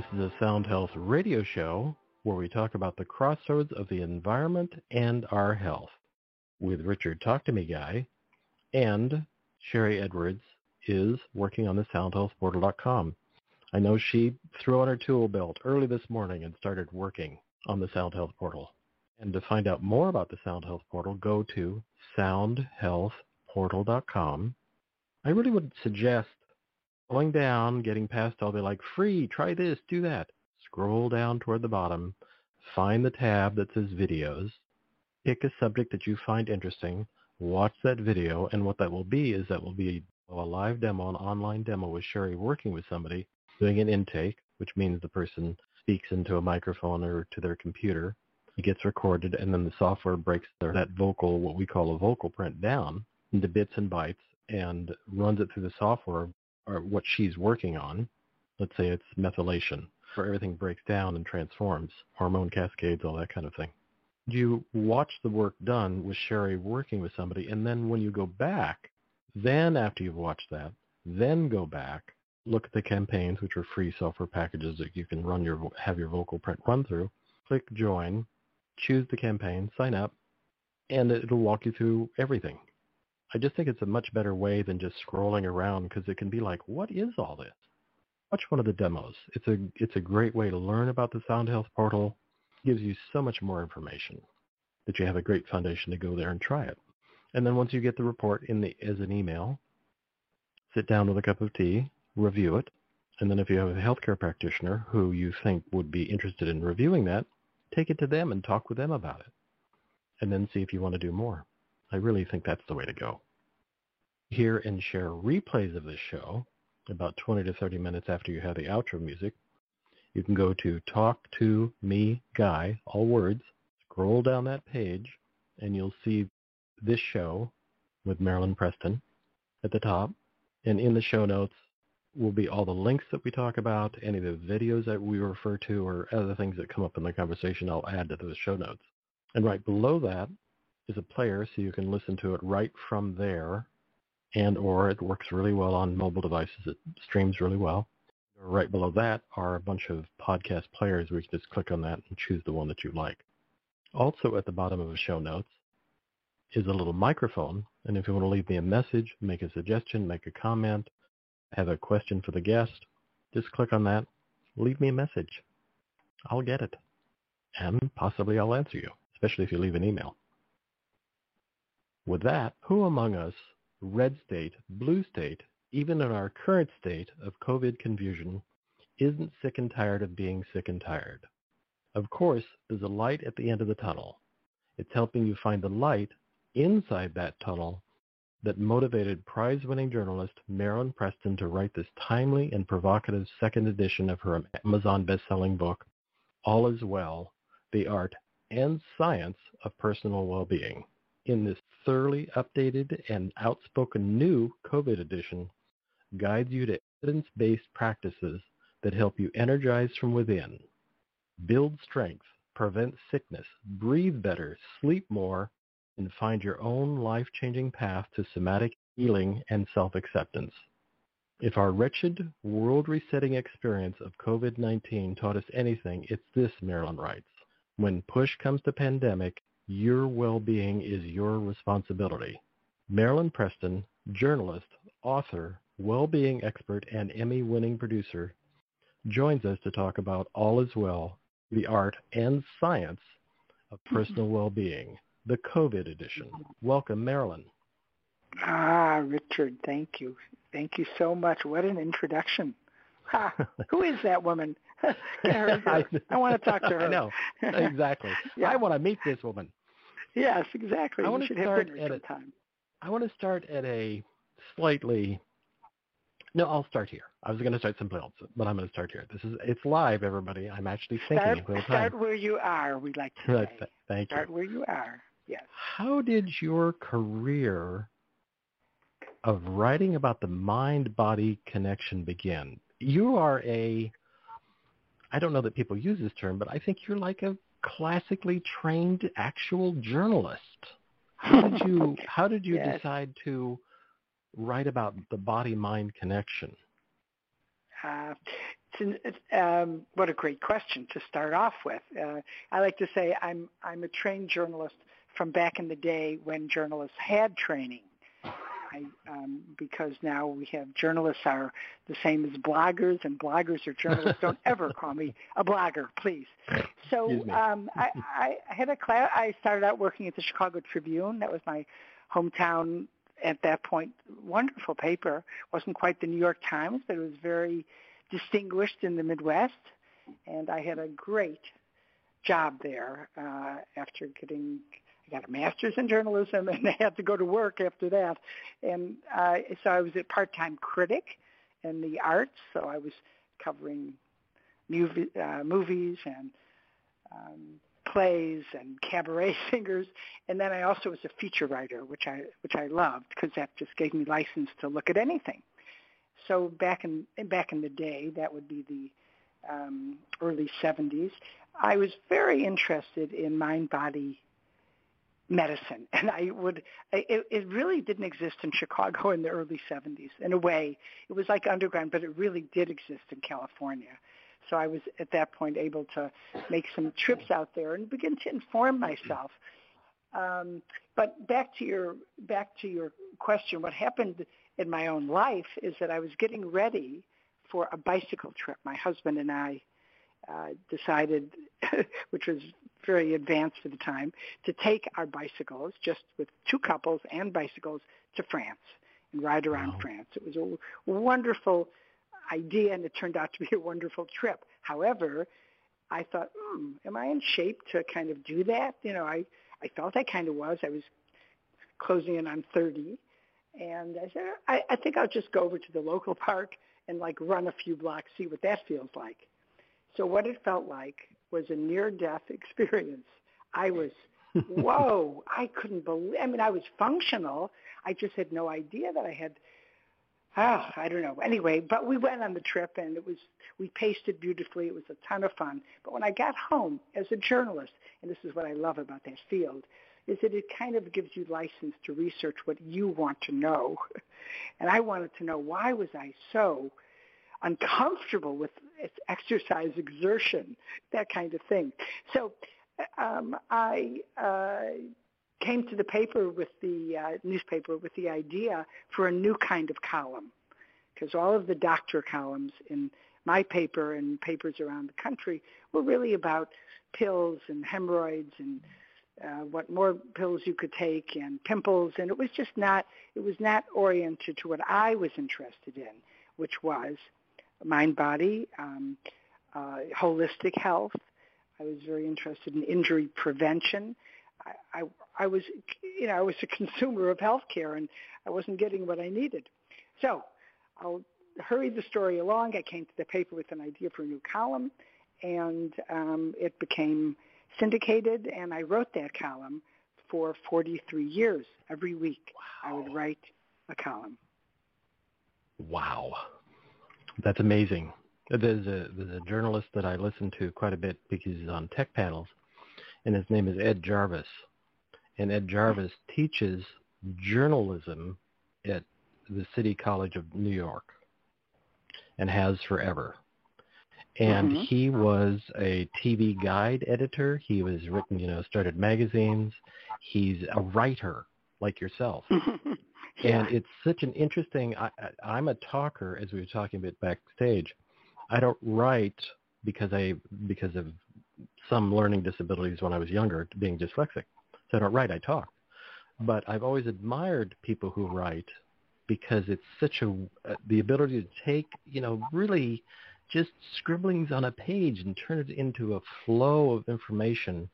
This is a Sound Health radio show where we talk about the crossroads of the environment and our health with Richard Talk to Me Guy and Sharry Edwards is working on the soundhealthportal.com. I know she threw on her tool belt early this morning and started working on the Sound Health Portal. And to find out more about the Sound Health Portal, go to soundhealthportal.com. I really would suggest going down, getting past all the like free, try this, do that. Scroll down toward the bottom, find the tab that says videos, pick a subject that you find interesting, watch that video, and what that will be is that will be a live demo, an online demo with Sharry working with somebody, doing an intake, which means the person speaks into a microphone or to their computer. It gets recorded, and then the software breaks their, that vocal, what we call a vocal print, down into bits and bytes and runs it through the software or what she's working on. Let's say it's methylation, where everything breaks down and transforms, hormone cascades, all that kind of thing. You watch the work done with Sharry working with somebody, and then when you go back, then after you've watched that, then go back, look at the campaigns, which are free software packages that you can run your have your vocal print run through. Click join, choose the campaign, sign up, and it'll walk you through everything. I just think it's a much better way than just scrolling around because it can be like, what is all this? Watch one of the demos. It's a it's a great way to learn about the Sound Health portal. It gives you so much more information that you have a great foundation to go there and try it. And then once you get the report in the as an email, sit down with a cup of tea, review it, and then if you have a healthcare practitioner who you think would be interested in reviewing that, take it to them and talk with them about it. And then see if you want to do more. I really think that's the way to go. Hear and share replays of this show about 20 to 30 minutes after you have the outro music. You can go to Talk to Me Guy, all words, scroll down that page, and you'll see this show with Marilynn Preston at the top. And in the show notes will be all the links that we talk about, any of the videos that we refer to, or other things that come up in the conversation I'll add to those show notes. And right below that is a player so you can listen to it right from there and or it works really well on mobile devices. It streams really well. Right below that are a bunch of podcast players you can just click on that and choose the one that you like. Also at the bottom of the show notes is a little microphone. And if you want to leave me a message, make a suggestion, make a comment, have a question for the guest, just click on that. Leave me a message. I'll get it. And possibly I'll answer you, especially if you leave an email. With that, who among us, red state, blue state, even in our current state of COVID confusion, isn't sick and tired of being sick and tired? Of course, there's a light at the end of the tunnel. It's helping you find the light inside that tunnel that motivated prize-winning journalist Marilynn Preston to write this timely and provocative second edition of her Amazon best-selling book, All Is Well, The Art and Science of Personal Well-Being in this thoroughly updated and outspoken new COVID edition guides you to evidence-based practices that help you energize from within, build strength, prevent sickness, breathe better, sleep more, and find your own life-changing path to somatic healing and self-acceptance. If our wretched, world-resetting experience of COVID-19 taught us anything, it's this, Marilynn writes. When push comes to pandemic, your well-being is your responsibility. Marilynn Preston, journalist, author, well-being expert, and Emmy-winning producer, joins us to talk about All is Well, the art and science of personal well-being, the COVID edition. Welcome, Marilynn. Ah, Richard, thank you. Thank you so much. What an introduction. Ha, who is that woman? I, I, want to talk to her. I know. Exactly. yeah. I want to meet this woman. Yes, exactly. I want to start at a time. I want to start at a slightly. No, I'll start here. I was going to start someplace else, but I'm going to start here. This is it's live, everybody. I'm actually thinking start, Start where you are. We like to say. Thank start you. where you are. Yes. How did your career of writing about the mind-body connection begin? You are a I don't know that people use this term, but I think you're like a classically trained actual journalist. How did you how did you yes. decide to write about the body mind connection? Uh, um, what a great question to start off with. Uh, I like to say I'm I'm a trained journalist from back in the day when journalists had training. I, um, because now we have journalists are the same as bloggers, and bloggers are journalists. Don't ever call me a blogger, please. So um, I, I had a class. I started out working at the Chicago Tribune. That was my hometown at that point. Wonderful paper. wasn't quite the New York Times, but it was very distinguished in the Midwest, and I had a great job there uh, after getting I got a master's in journalism and I had to go to work after that. And uh, so I was a part-time critic in the arts, so I was covering movie, uh, movies and um, plays and cabaret singers. And then I also was a feature writer, which I which I loved because that just gave me license to look at anything so back in back in the day, that would be the um, early 70s, I was very interested in mind-body medicine, and I would. It, it really didn't exist in Chicago in the early 70s. In a way, it was like underground, but it really did exist in California. So I was at that point able to make some trips out there and begin to inform myself. Um, but back to your back to your question, what happened in my own life is that I was getting ready for a bicycle trip. My husband and I uh, decided, which was very advanced for the time, to take our bicycles, just with two couples and bicycles, to France and ride around wow. France. It was a wonderful idea, and it turned out to be a wonderful trip. However, I thought, hmm, am I in shape to kind of do that? You know, I, I felt I kind of was. I was closing in on 30 and I said, I, I think I'll just go over to the local park and like run a few blocks, see what that feels like. So what it felt like was a near-death experience. I was, whoa, I couldn't believe, I mean, I was functional. I just had no idea that I had, oh, I don't know. Anyway, but we went on the trip and it was, we paced it beautifully. It was a ton of fun. But when I got home as a journalist, and this is what I love about that field, is that it kind of gives you license to research what you want to know. And I wanted to know why was I so uncomfortable with exercise exertion, that kind of thing. So um, I uh, came to the paper with the uh, newspaper with the idea for a new kind of column, because all of the doctor columns in my paper and papers around the country were really about pills and hemorrhoids and uh, what more pills you could take and pimples, and it was just not it was not oriented to what I was interested in, which was mind body, um, uh, holistic health. I was very interested in injury prevention. I, I, I was you know I was a consumer of healthcare, and I wasn't getting what I needed. So I'll hurry the story along. I came to the paper with an idea for a new column, and um, it became syndicated, and I wrote that column for 43 years. Every week, wow. I would write a column. Wow, that's amazing. There's a there's a journalist that I listen to quite a bit because he's on tech panels, and his name is Ed Jarvis, and Ed Jarvis teaches journalism at the City College of New York, and has forever and mm-hmm. he was a TV guide editor. He was written, you know, started magazines. He's a writer like yourself. yeah. And it's such an interesting. I, I, I'm a talker, as we were talking about backstage. I don't write because I because of some learning disabilities when I was younger, being dyslexic. So I don't write. I talk. But I've always admired people who write because it's such a uh, the ability to take you know really just scribblings on a page and turn it into a flow of information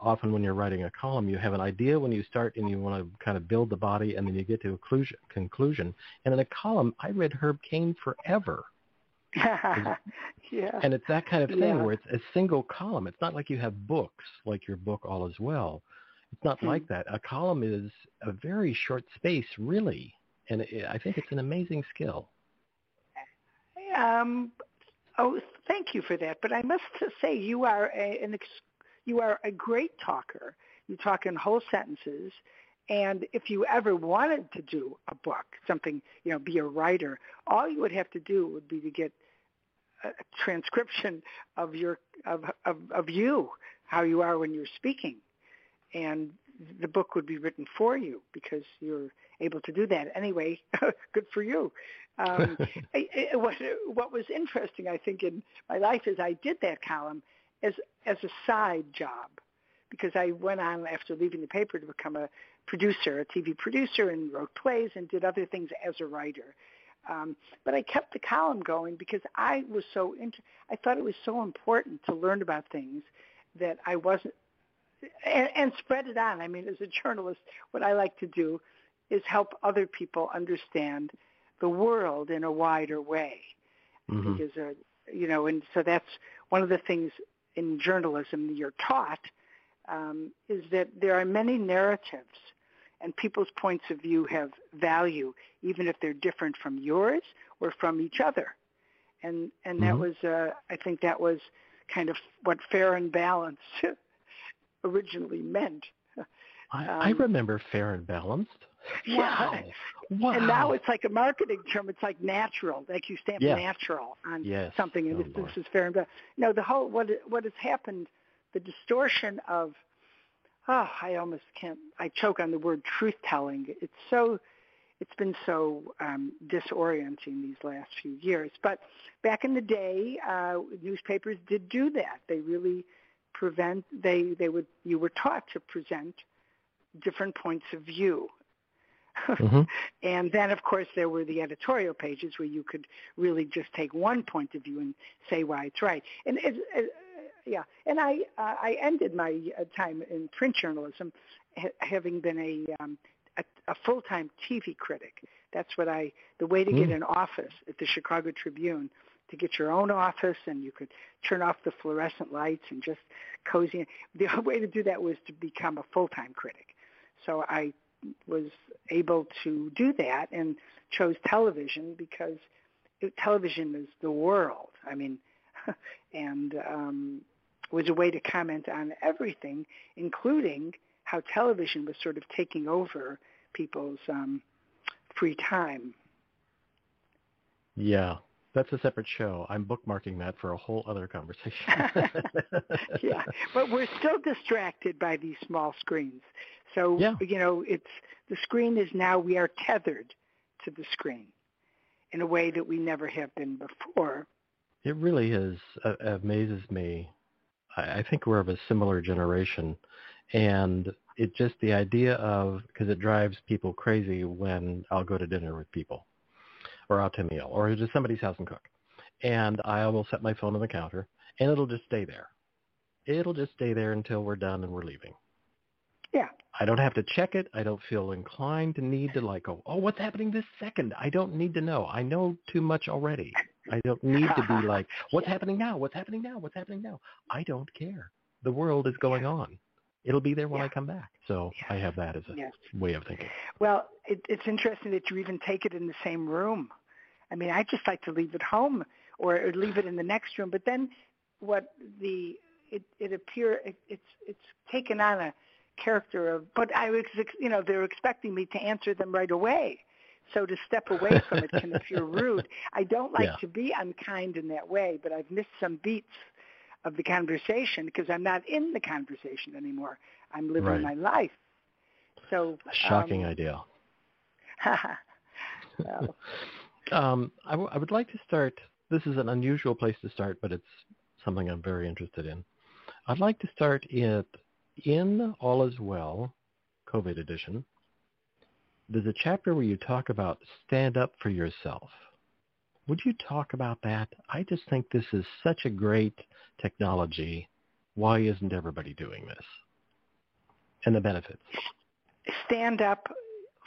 often when you're writing a column, you have an idea when you start and you want to kind of build the body and then you get to a conclusion. And in a column, I read Herb Caen forever. yeah. And it's that kind of thing yeah. where it's a single column. It's not like you have books like your book All Is Well. It's not hmm. like that. A column is a very short space, really. And it, I think it's an amazing skill. Um, oh, thank you for that. But I must say, you are a, an ex- you are a great talker. You talk in whole sentences. And if you ever wanted to do a book, something, you know, be a writer, all you would have to do would be to get a transcription of your of, of of you, how you are when you're speaking, and the book would be written for you because you're able to do that. Anyway, good for you. Um, I, I, what what was interesting, I think, in my life is I did that column as as a side job because I went on after leaving the paper to become a producer, a TV producer, and wrote plays and did other things as a writer. Um, but I kept the column going because I was so inter- I thought it was so important to learn about things that I wasn't and, and spread it on. I mean, as a journalist, what I like to do is help other people understand the world in a wider way. Mm-hmm. Because, uh, you know, and so that's one of the things in journalism you're taught um, is that there are many narratives and people's points of view have value, even if they're different from yours or from each other. And and that Mhm. was, uh, I think, that was kind of what fair and balanced originally meant. I, I Um, remember fair and balanced. Wow. Yeah. Wow. And now it's like a marketing term. It's like natural, like you stamp Yeah. natural on Yes. something, and Oh, this, this is fair and balanced. No, the whole what what has happened, the distortion of, oh, I almost can't. I choke on the word truth telling. It's so, it's been so um, disorienting these last few years. But back in the day, uh, newspapers did do that. They really prevent. They they would you were taught to present different points of view. Mhm. And then, of course, there were the editorial pages where you could really just take one point of view and say why it's right. And it, it, yeah, and I uh, I ended my uh, time in print journalism ha- having been a um, a, a full-time TV critic. That's what I the way to get Mm. an office at the Chicago Tribune to get your own office and you could turn off the fluorescent lights and just cozy. The way to do that was to become a full-time critic. So I was able to do that and chose television because it, television is the world. I mean, and um, was a way to comment on everything, including how television was sort of taking over people's um, free time. Yeah. That's a separate show. I'm bookmarking that for a whole other conversation. yeah, but we're still distracted by these small screens. So Yeah. you know, it's the screen is now we are tethered to the screen in a way that we never have been before. It really is uh, amazes me. I, I think we're of a similar generation, and it just the idea of because it drives people crazy when I'll go to dinner with people, or out to a meal, or to somebody's house and cook, and I will set my phone on the counter, and it'll just stay there. It'll just stay there until we're done and we're leaving. Yeah. I don't have to check it. I don't feel inclined to need to like go, oh, what's happening this second? I don't need to know. I know too much already. I don't need to be like, what's happening now? What's happening now? What's happening now? I don't care. The world is going on. It'll be there when Yeah. I come back. So Yes. I have that as a Yes. way of thinking. Well, it, it's interesting that you even take it in the same room. I mean, I just like to leave it home or, or leave it in the next room. But then, what the it it appear it, it's it's taken on a character of. But I was you know they're expecting me to answer them right away. So to step away from it can appear rude. I don't like Yeah. to be unkind in that way, but I've missed some beats of the conversation because I'm not in the conversation anymore. I'm living Right. my life. So A shocking um, idea. well, Um, I, w- I would like to start. This is an unusual place to start, but it's something I'm very interested in. I'd like to start it in All Is Well, COVID edition. There's a chapter where you talk about stand up for yourself. Would you talk about that? I just think this is such a great technology. Why isn't everybody doing this? And the benefits. stand up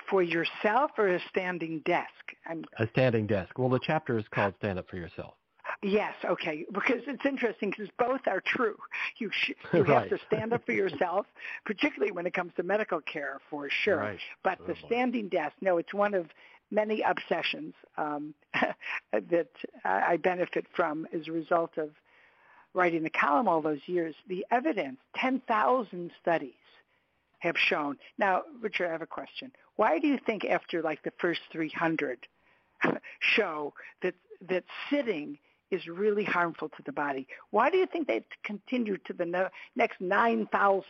for yourself or a standing desk? I'm, A standing desk. Well, the chapter is called Stand Up for Yourself. Yes, okay, because it's interesting because both are true. You sh- you Right. have to stand up for yourself, particularly when it comes to medical care, for sure. Right. But Oh, the standing desk, no, it's one of many obsessions um, that I I benefit from as a result of writing the column all those years. The evidence, 10,000 studies have shown. Now, Richard, I have a question. Why do you think after like the first 300 show that that sitting is really harmful to the body. Why do you think they continue to the no, next 9,000?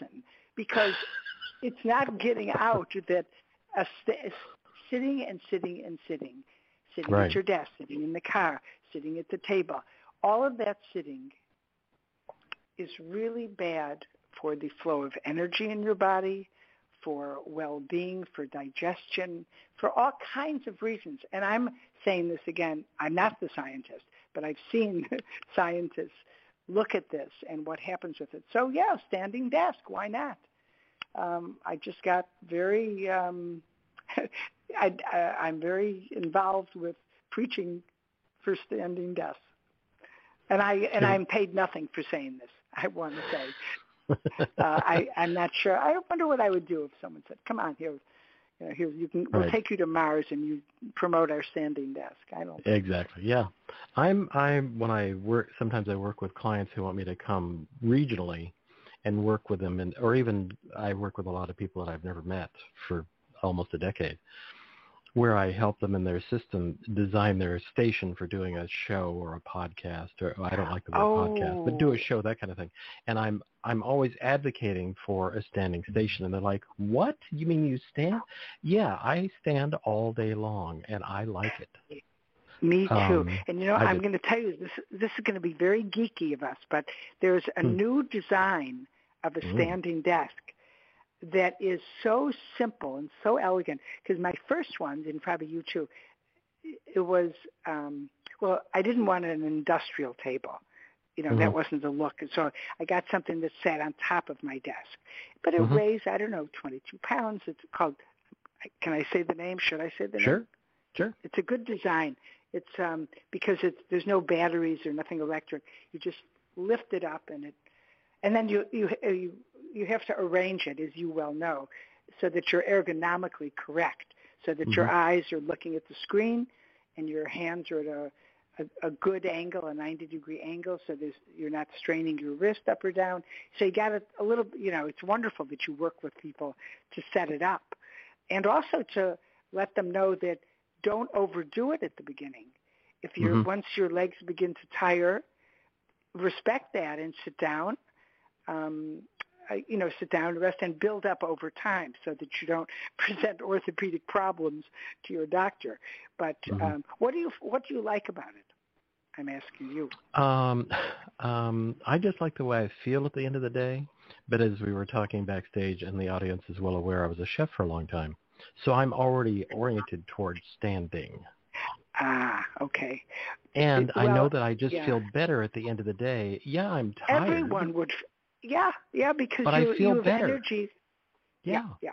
Because it's not getting out that a st- sitting and sitting and sitting, sitting Right. at your desk, sitting in the car, sitting at the table, all of that sitting is really bad for the flow of energy in your body, for well-being, for digestion, for all kinds of reasons. And I'm saying this again, I'm not the scientist, but I've seen scientists look at this and what happens with it. So yeah, standing desk, why not? Um, I just got very, um, I, I, I'm very involved with preaching for standing desks. And I and. I'm paid nothing for saying this. I want to say uh, I, I'm not sure. I wonder what I would do if someone said, "Come on, here, you know, here you can. We'll take you to Mars and you promote our standing desk." I don't. Exactly. Yeah. I'm I'm when I work sometimes I work with clients who want me to come regionally and work with them and or even I work with a lot of people that I've never met for almost a decade where I help them in their system design their station for doing a show or a podcast or I don't like the word podcast, but do Oh. a show, that kind of thing. And I'm I'm always advocating for a standing station and they're like, What? You mean you stand? Yeah, I stand all day long and I like it. Me too. Um, and you know, I I'm did- going to tell you this. This is going to be very geeky of us, but there's a Hmm. new design of a Mm. standing desk that is so simple and so elegant. Because my first one, and probably you too, it was um, well, I didn't want an industrial table. You know, that Mhm. wasn't the look. And so I got something that sat on top of my desk. But it Mhm. weighs, I don't know, 22 pounds. It's called, can I say the name? Should I say the name? Sure. Sure. It's a good design. It's um, because it's there's no batteries or nothing electric. You just lift it up and it, and then you you you you have to arrange it, as you well know, so that you're ergonomically correct, so that your Mhm. eyes are looking at the screen, and your hands are at a a, a good angle, a 90 degree angle, so there's, you're not straining your wrist up or down. So you got a, a little, you know, it's wonderful that you work with people to set it up, and also to let them know that don't overdo it at the beginning. If you're Mhm. once your legs begin to tire, respect that and sit down. Um, you know, sit down, and rest, and build up over time, so that you don't present orthopedic problems to your doctor. But Mhm. um, what do you what do you like about it? I'm asking you. Um, um, I just like the way I feel at the end of the day. But as we were talking backstage, and the audience is well aware, I was a chef for a long time, so I'm already oriented towards standing. Ah, okay. And I know that I just yeah. feel better at the end of the day. Yeah, I'm tired. Everyone would. Yeah, yeah, because But I you, feel you have better. energy. Yeah. yeah,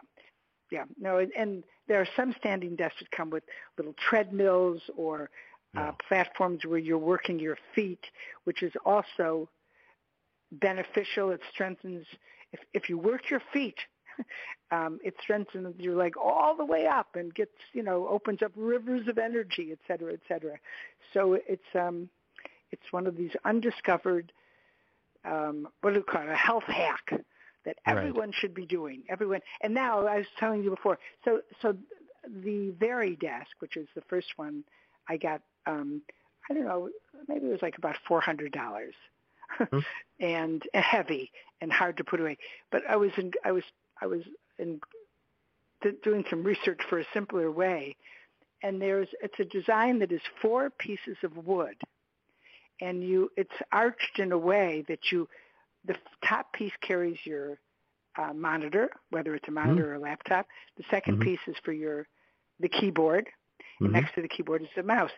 yeah. No, and, and there are some standing desks that come with little treadmills or uh, platforms where you're working your feet, which is also beneficial. It strengthens if if you work your feet. Um, it strengthens your leg all the way up and gets, you know, opens up rivers of energy, et cetera, et cetera. So it's um, it's one of these undiscovered, um, what do you call it, a health hack that Right. everyone should be doing. Everyone, and now I was telling you before. So so the Varidesk, which is the first one, I got. Um, I don't know, maybe it was like about four hundred dollars, Hmm. and heavy and hard to put away. But I was in, I was I was in doing some research for a simpler way, and there's it's a design that is four pieces of wood, and you it's arched in a way that you the top piece carries your uh, monitor, whether it's a monitor or a laptop. The 2nd Mhm. piece is for your the keyboard, and Mhm. next to the keyboard is the mouse.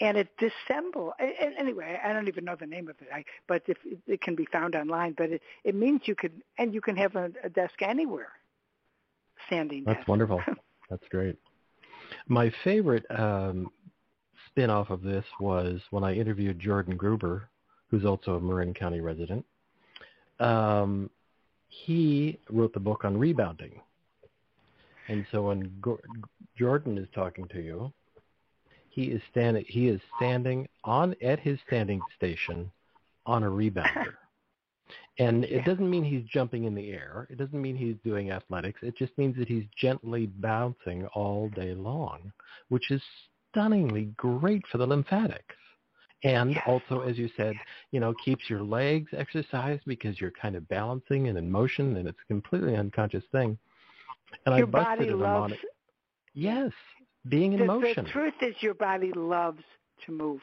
And it dissemble. Anyway, I don't even know the name of it. I, but if it, it can be found online. But it, it means you can, and you can have a, a desk anywhere. Standing That's desk. wonderful. That's great. My favorite um, spin-off of this was when I interviewed Jordan Gruber, who's also a Marin County resident. Um, he wrote the book on rebounding. And so when Jordan is talking to you, he is standing he is standing on at his standing station on a rebounder. And it doesn't mean he's jumping in the air. It doesn't mean he's doing athletics. It just means that he's gently bouncing all day long, which is stunningly great for the lymphatics. And Yes. also, as you said, you know, keeps your legs exercised because you're kind of balancing and in motion, and it's a completely unconscious thing. And Your I busted body him loves. Yes, being in the, motion. the truth is your body loves to move.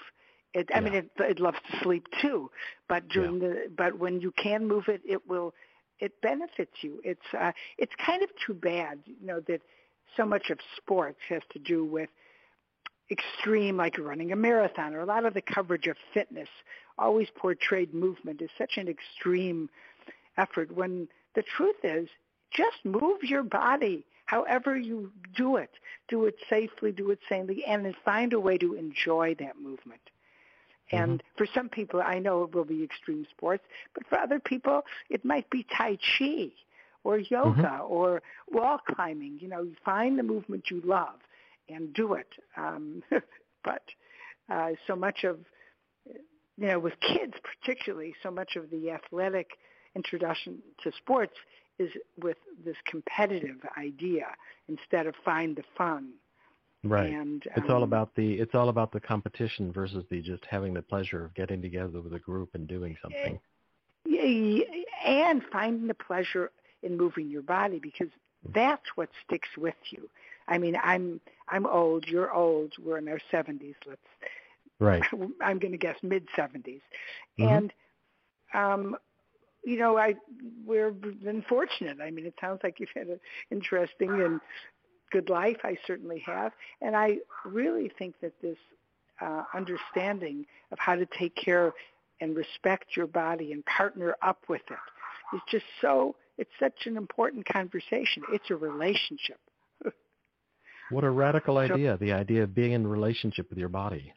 It, I Yeah. mean, it, it loves to sleep too, but during the but when you can move it, it will it benefits you. It's uh, it's kind of too bad, you know, that so much of sports has to do with extreme, like running a marathon, or a lot of the coverage of fitness always portrayed movement as such an extreme effort. When the truth is, just move your body however you do it. Do it safely, do it sanely, and then find a way to enjoy that movement. Mm-hmm. And for some people, I know it will be extreme sports, but for other people, it might be Tai Chi or mm-hmm. yoga or wall climbing. You know, you find the movement you love and do it. Um, but uh, so much of, you know, with kids particularly, so much of the athletic introduction to sports is with this competitive idea instead of find the fun. Right. And It's all um, about the it's all about the competition versus the just having the pleasure of getting together with a group and doing something. and finding the pleasure in moving your body because that's what sticks with you. I mean, I'm I'm old. You're old. We're in our 70s. Let's. Right. I'm going to guess mid 70s, Mhm. and um, you know, I we're been fortunate. I mean, it sounds like you've had an interesting and good life. I certainly have, and I really think that this uh, understanding of how to take care and respect your body and partner up with it is just so. It's such an important conversation. It's a relationship. What a radical So- idea, the idea of being in relationship with your body.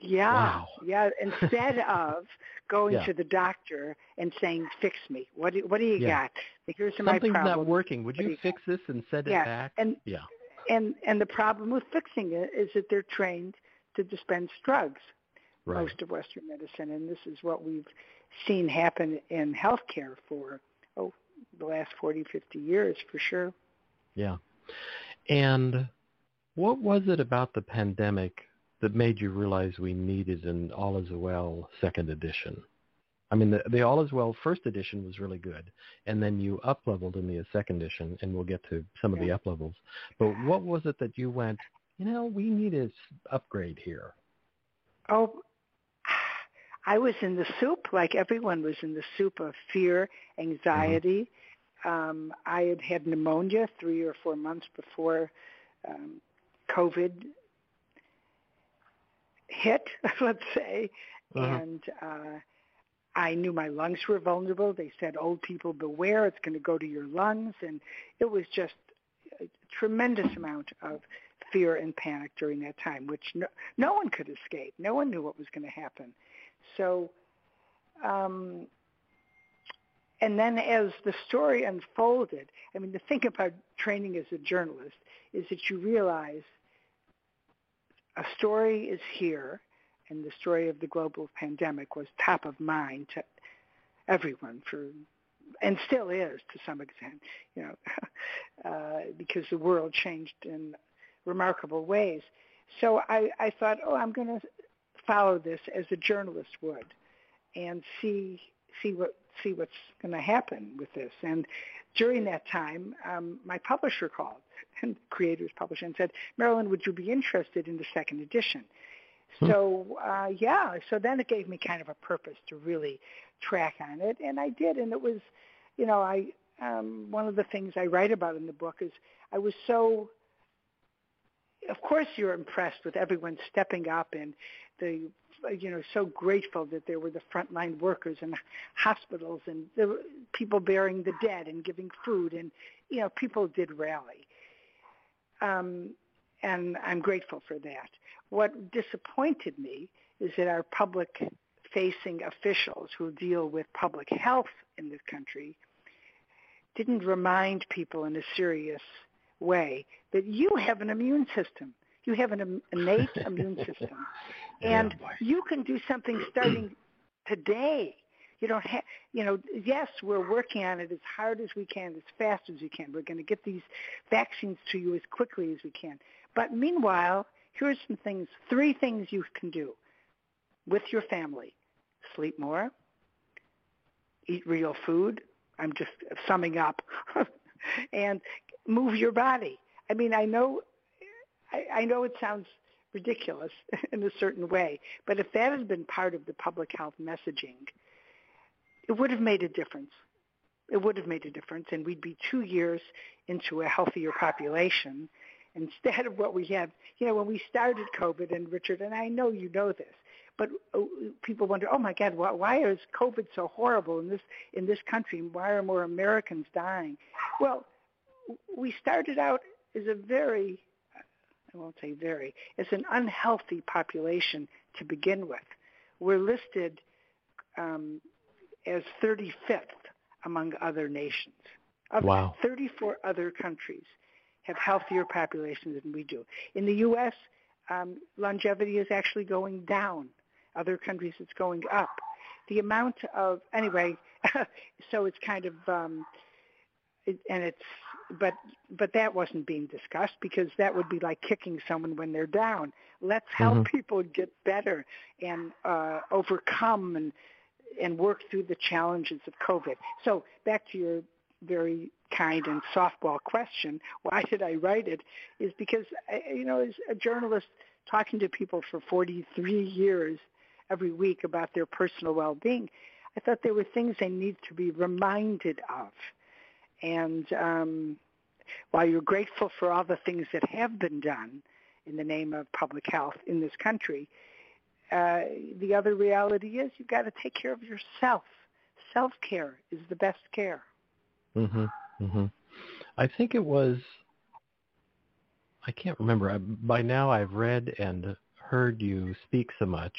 Yeah, Wow. yeah. Instead of going Yeah. to the doctor and saying, "Fix me," what do, what do you Yeah. got? Here's my Something's problem. not working. Would What you fix this and send Yeah, it back? and Yeah. and and the problem with fixing it is that they're trained to dispense drugs. Right. Most of Western medicine, and this is what we've seen happen in healthcare for oh the last 40, 50 years for sure. Yeah. And what was it about the pandemic that made you realize we needed an All Is Well second edition? I mean, the, the All Is Well first edition was really good, and then you up-leveled in the second edition, and we'll get to some of the up-levels. But what was it that you went, you know, we need a s- upgrade here? Oh, I was in the soup like everyone was in the soup of fear, mm-hmm. anxiety. Um, I had had pneumonia three or four months before um, COVID hit, let's say, Uh-huh. and uh, I knew my lungs were vulnerable. They said, "Old people beware; it's going to go to your lungs," and it was just a tremendous amount of fear and panic during that time, which no, no one could escape. No one knew what was going to happen. So, um, and then as the story unfolded, I mean, the thing about training as a journalist is that you realize a story is here, and the story of the global pandemic was top of mind to everyone for, and still is to some extent, you know, uh, because the world changed in remarkable ways. So I, I thought, oh, I'm going to follow this as a journalist would, and see see what see what's going to happen with this. And during that time, um, my publisher called, and Creators Publisher, and said, Marilynn, would you be interested in the second edition? Hmm. So uh, yeah, so then it gave me kind of a purpose to really track on it, and I did. And it was, you know, I um, one of the things I write about in the book is I was so of course you're impressed with everyone stepping up and the you know so grateful that there were the frontline workers in hospitals and the people burying the dead and giving food and you know people did rally um, and I'm grateful for that. What disappointed me is that our public facing officials who deal with public health in this country didn't remind people in a serious way that you have an immune system. You have an innate immune system. Oh, and Yeah. you can do something starting today. You don't have, you know, yes, we're working on it as hard as we can, as fast as we can. We're going to get these vaccines to you as quickly as we can. But meanwhile, here's some things, three things you can do. with your family. Sleep more, eat real food. I'm just summing up. and move your body. I mean, I know, I, I know it sounds ridiculous in a certain way, but if that had been part of the public health messaging, it would have made a difference. It would have made a difference, and we'd be two years into a healthier population instead of what we have. You know, when we started COVID, and Richard, and I know you know this, but uh, people wonder, oh my God, why, why is COVID so horrible in this in this country? Why are more Americans dying? Well, we started out as a very, I won't say very, as an unhealthy population to begin with. We're listed um, as 35th among other nations. Of wow. 34 other countries have healthier populations than we do. In the U.S., um, longevity is actually going down. Other countries, it's going up. The amount of anyway, so it's kind of um, it, and it's but but that wasn't being discussed because that would be like kicking someone when they're down. Let's help mm-hmm. people get better and uh, overcome and and work through the challenges of COVID. So back to your very kind and softball question, why did I write it? Is because you know, as a journalist talking to people for 43 years every week about their personal well-being, I thought there were things they need to be reminded of. And um, while you're grateful for all the things that have been done in the name of public health in this country, uh, the other reality is you've got to take care of yourself. Self-care is the best care. Mm-hmm. Mm-hmm. I think it was I can't remember. I, by now I've read and heard you speak so much,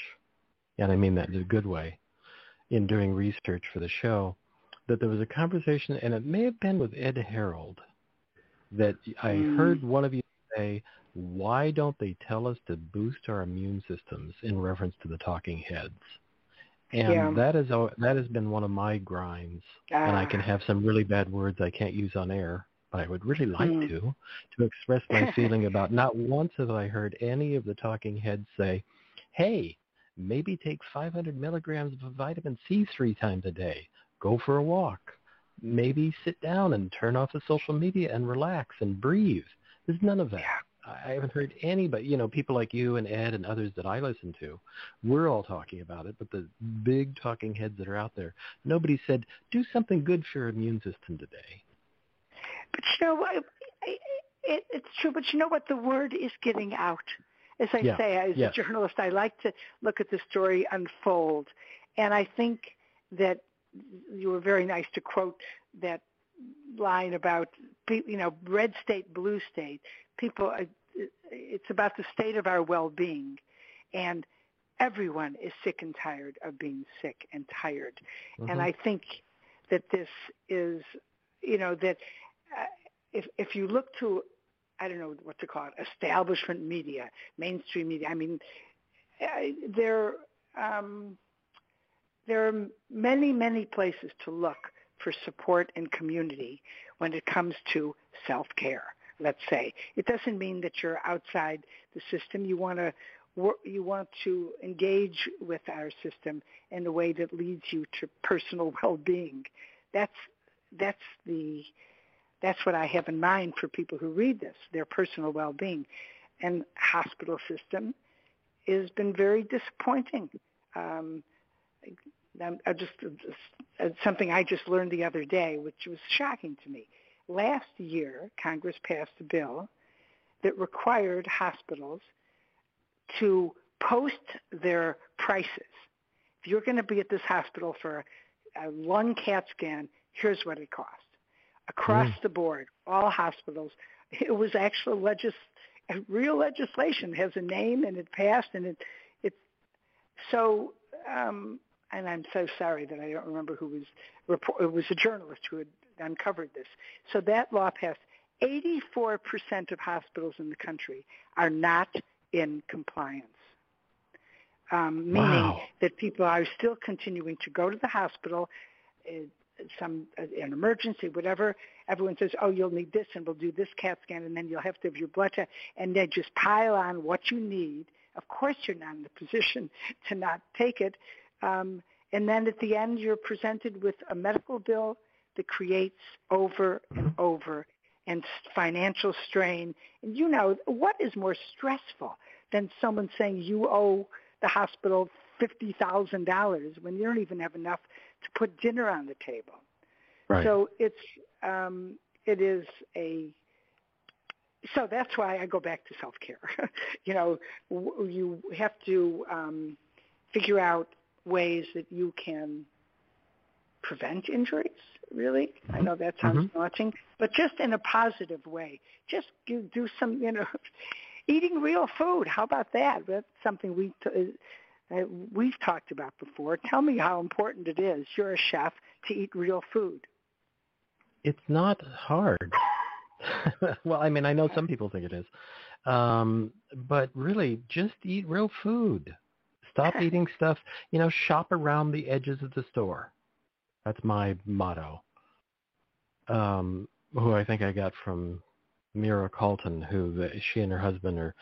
and I mean that in a good way, in doing research for the show, that there was a conversation, and it may have been with Ed Harold, that I mm. heard one of you say, why don't they tell us to boost our immune systems in reference to the talking heads? And yeah. that is that has been one of my grinds. And I can ah. have some really bad words I can't use on air, but I would really like mm. to to express my feeling about not once have I heard any of the talking heads say, "Hey, maybe take 500 milligrams of vitamin C three times a day. Go for a walk maybe sit down and turn off the social media and relax and breathe. There's none of that. I haven't heard anybody, you know, people like you and Ed and others that I listen to, we're all talking about it, but the big talking heads that are out there, nobody said, do something good for your immune system today. But you know, it, it's true, but you know what? The word is getting out. As I yeah. say, as a journalist, I like to look at the story unfold. And I think that you were very nice to quote that line about you know red state blue state. People uh, it's about the state of our well-being. And everyone is sick and tired of being sick and tired. Mm-hmm. and i think that this is you know that uh, if if you look to i don't know what to call it establishment media mainstream media i mean uh, they're um there are many, many places to look for support and community when it comes to self-care, let's say. It doesn't mean that you're outside the system. You want to you want to engage with our system in a way that leads you to personal well-being. That's that's the that's what I have in mind for people who read this, their personal well-being. And hospital system has been very disappointing. Um, I just uh, something I just learned the other day, which was shocking to me. Last year, Congress passed a bill that required hospitals to post their prices. If you're going to be at this hospital for a lung CAT scan, here's what it costs. Across mm. the board, all hospitals, it was actual legis- real legislation it has a name and it passed and it it so um, and I'm so sorry that I don't remember who was report, it was a journalist who had uncovered this. So that law passed. 84% of hospitals in the country are not in compliance, um, meaning wow. that people are still continuing to go to the hospital. Uh, some uh, an emergency, whatever. Everyone says, "Oh, you'll need this, and we'll do this CAT scan, and then you'll have to have your blood test," and they just pile on what you need Of course, you're not in a position to not take it. Um, and then at the end, you're presented with a medical bill that creates over and over and financial strain. And you know, what is more stressful than someone saying you owe the hospital $50,000 when you don't even have enough to put dinner on the table? Right. So it's, um, it is a, so that's why I go back to self-care. you know, w- you have to um, figure out ways that you can prevent injuries, really. I know that sounds Mhm. daunting, but just in a positive way. Just do, do some, you know, eating real food. How about that? That's something we t- uh, we've talked about before. Tell me how important it is. You're a chef to eat real food. It's not hard. well, I mean, I know some people think it is. Um, but really, just eat real food. Stop eating stuff, you know, shop around the edges of the store. That's my motto. Um, who I think I got from Mira Calton, who uh, she and her husband are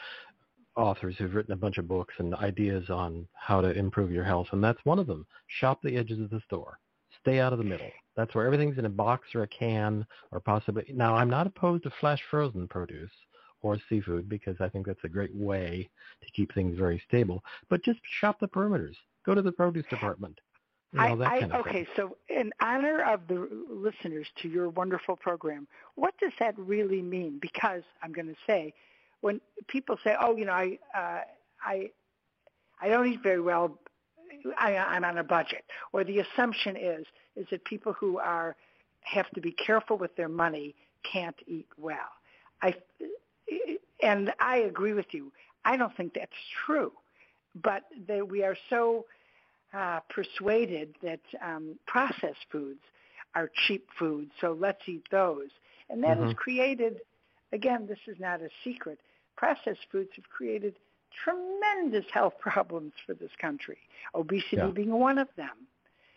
authors who've written a bunch of books and ideas on how to improve your health, and that's one of them. Shop the edges of the store. Stay out of the middle. That's where everything's in a box or a can or possibly. Now, I'm not opposed to flash frozen produce or seafood because I think that's a great way to keep things very stable. But just shop the perimeters. Go to the produce department. You know, that I, kind I, of okay, thing. so in honor of the listeners to your wonderful program, what does that really mean? Because I'm going to say, when people say, "Oh, you know, I, uh, I, I don't eat very well. I, I'm on a budget," or the assumption is is that people who are have to be careful with their money can't eat well. I, and I agree with you. I don't think that's true, but that we are so uh, persuaded that um, processed foods are cheap foods, so let's eat those. And that has Mhm. created, again, this is not a secret, processed foods have created tremendous health problems for this country, obesity Yeah. being one of them.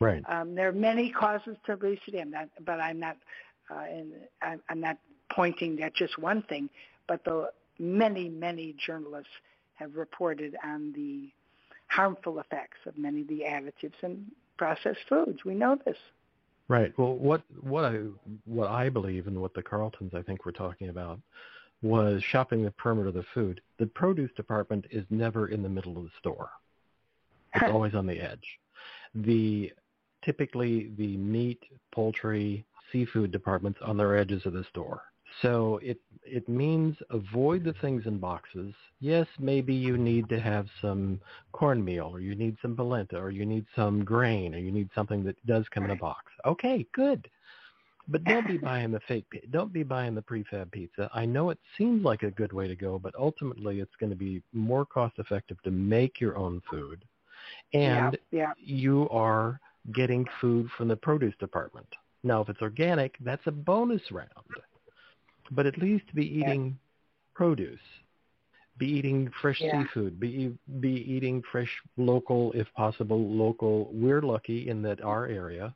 Right. Um, there are many causes to obesity, I'm not, but I'm not, uh, in, I'm, I'm not pointing at just one thing, but the many, many journalists have reported on the harmful effects of many of the additives in processed foods. We know this. Right. Well, what what I what I believe and what the Carltons I think were talking about was shopping the perimeter of the food. The produce department is never in the middle of the store. It's always on the edge. The typically the meat, poultry, seafood departments on their edges of the store. So it it means avoid the things in boxes. Yes, maybe you need to have some cornmeal or you need some polenta or you need some grain or you need something that does come in a box. Okay, good. But don't be buying the fake don't be buying the prefab pizza. I know it seems like a good way to go, but ultimately it's going to be more cost effective to make your own food. And yeah, you are getting food from the produce department. Now, if it's organic, that's a bonus round. But at least be Yeah. eating produce. Be eating fresh Yeah. seafood. Be be eating fresh local, if possible, local. We're lucky in that our area,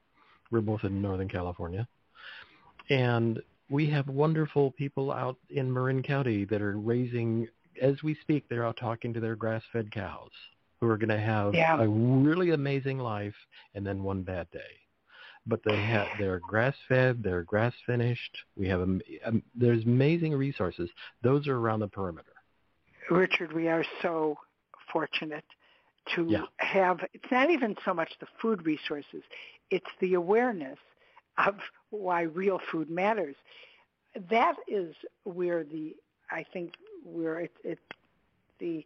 we're both in Northern California, and we have wonderful people out in Marin County that are raising. As we speak, they're out talking to their grass-fed cows who are going to have Yeah. a really amazing life and then one bad day. But they have they're grass fed, they're grass finished. We have am- um, there's amazing resources. Those are around the perimeter. Richard, we are so fortunate to Yeah. have, it's not even so much the food resources, it's the awareness of why real food matters. That is where the, I think, where it, it the,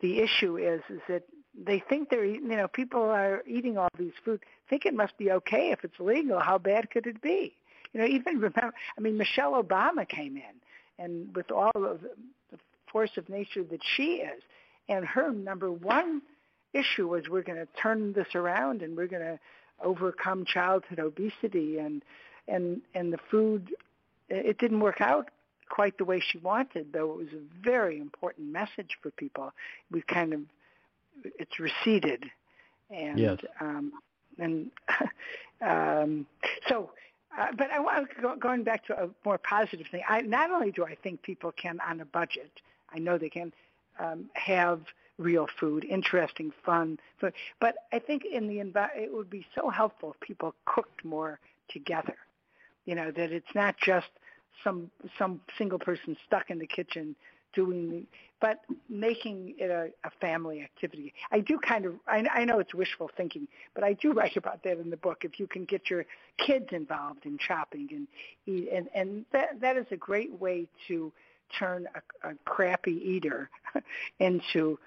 the issue is, is that they think they're you know, people are eating all these food, think it must be okay if it's legal. How bad could it be? You know, even remember, I mean, Michelle Obama came in, and with all of the force of nature that she is, and her number one issue was we're going to turn this around and we're going to overcome childhood obesity and and and the food it didn't work out quite the way she wanted though it was a very important message for people we kind of it's receded and Yes. um and um so uh, but I want go, going back to a more positive thing. I, not only do I think people can, on a budget, I know they can um, have real food, interesting, fun food. But I think in the envi- it would be so helpful if people cooked more together. You know that it's not just some some single person stuck in the kitchen doing but making it a, a family activity. I do kind of, I, I know it's wishful thinking, but I do write about that in the book. If you can get your kids involved in shopping and eat, and, and that, that is a great way to turn a, a crappy eater into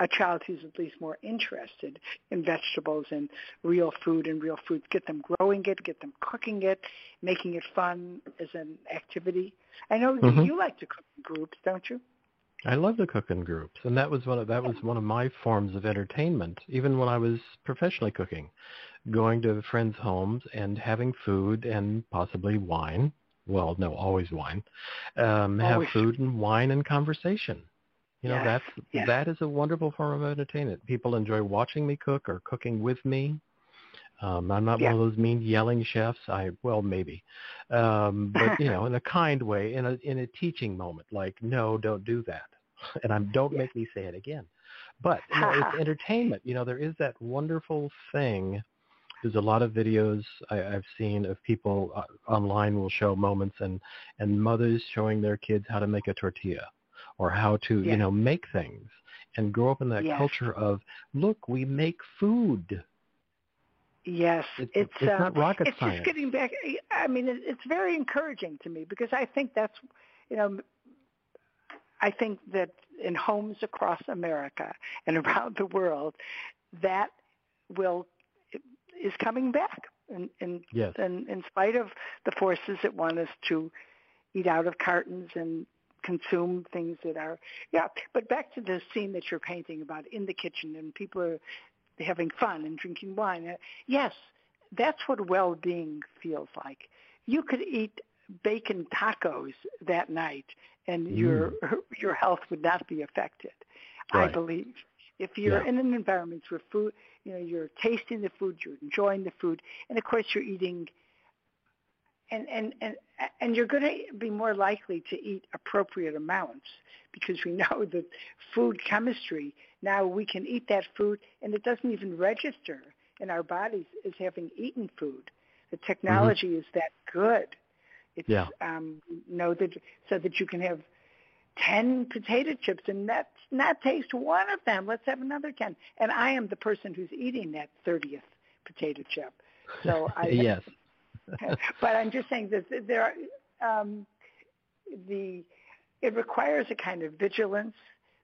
a child who's at least more interested in vegetables and real food and real foods. Get them growing it, get them cooking it, making it fun as an activity. I know Mhm. you like to cook in groups, don't you? I love to cook in groups, and that was one of that was one of my forms of entertainment, even when I was professionally cooking, going to friends' homes and having food and possibly wine. Well, no, always wine. Um, have food and wine and conversation. You know, Yes, that's yes. that is a wonderful form of entertainment. People enjoy watching me cook or cooking with me. Um, I'm not Yeah. one of those mean yelling chefs. I well maybe, um, but you know, in a kind way, in a in a teaching moment, like no, don't do that, and I'm don't Yeah. make me say it again. But you know, it's entertainment. You know, there is that wonderful thing. There's a lot of videos I, I've seen of people uh, online will show moments and and mothers showing their kids how to make a tortilla or how to Yes. you know make things and grow up in that Yes. culture of look we make food Yes, It's- it's it's um, not rocket it's science. just getting back. I mean, it, it's very encouraging to me because I think that's, you know, I think that in homes across America and around the world, that will is coming back, and and yes and in spite of the forces that want us to eat out of cartons and consume things that are yeah. But back to the scene that you're painting about in the kitchen and people are having fun and drinking wine Uh, yes that's what well-being feels like. You could eat bacon tacos that night and your your health would not be affected i believe. If you're Yeah. in an environment where food you know you're tasting the food you're enjoying the food and of course you're eating and and and and you're going to be more likely to eat appropriate amounts because we know that food chemistry. Now we can eat that food and it doesn't even register in our bodies as having eaten food. The technology is that good. It's Yeah. um know that so that you can have 10 potato chips and not not taste one of them. Let's have another 10 and i am the person who's eating that 30th potato chip. So I, yes but I'm just saying that there are um, the it requires a kind of vigilance,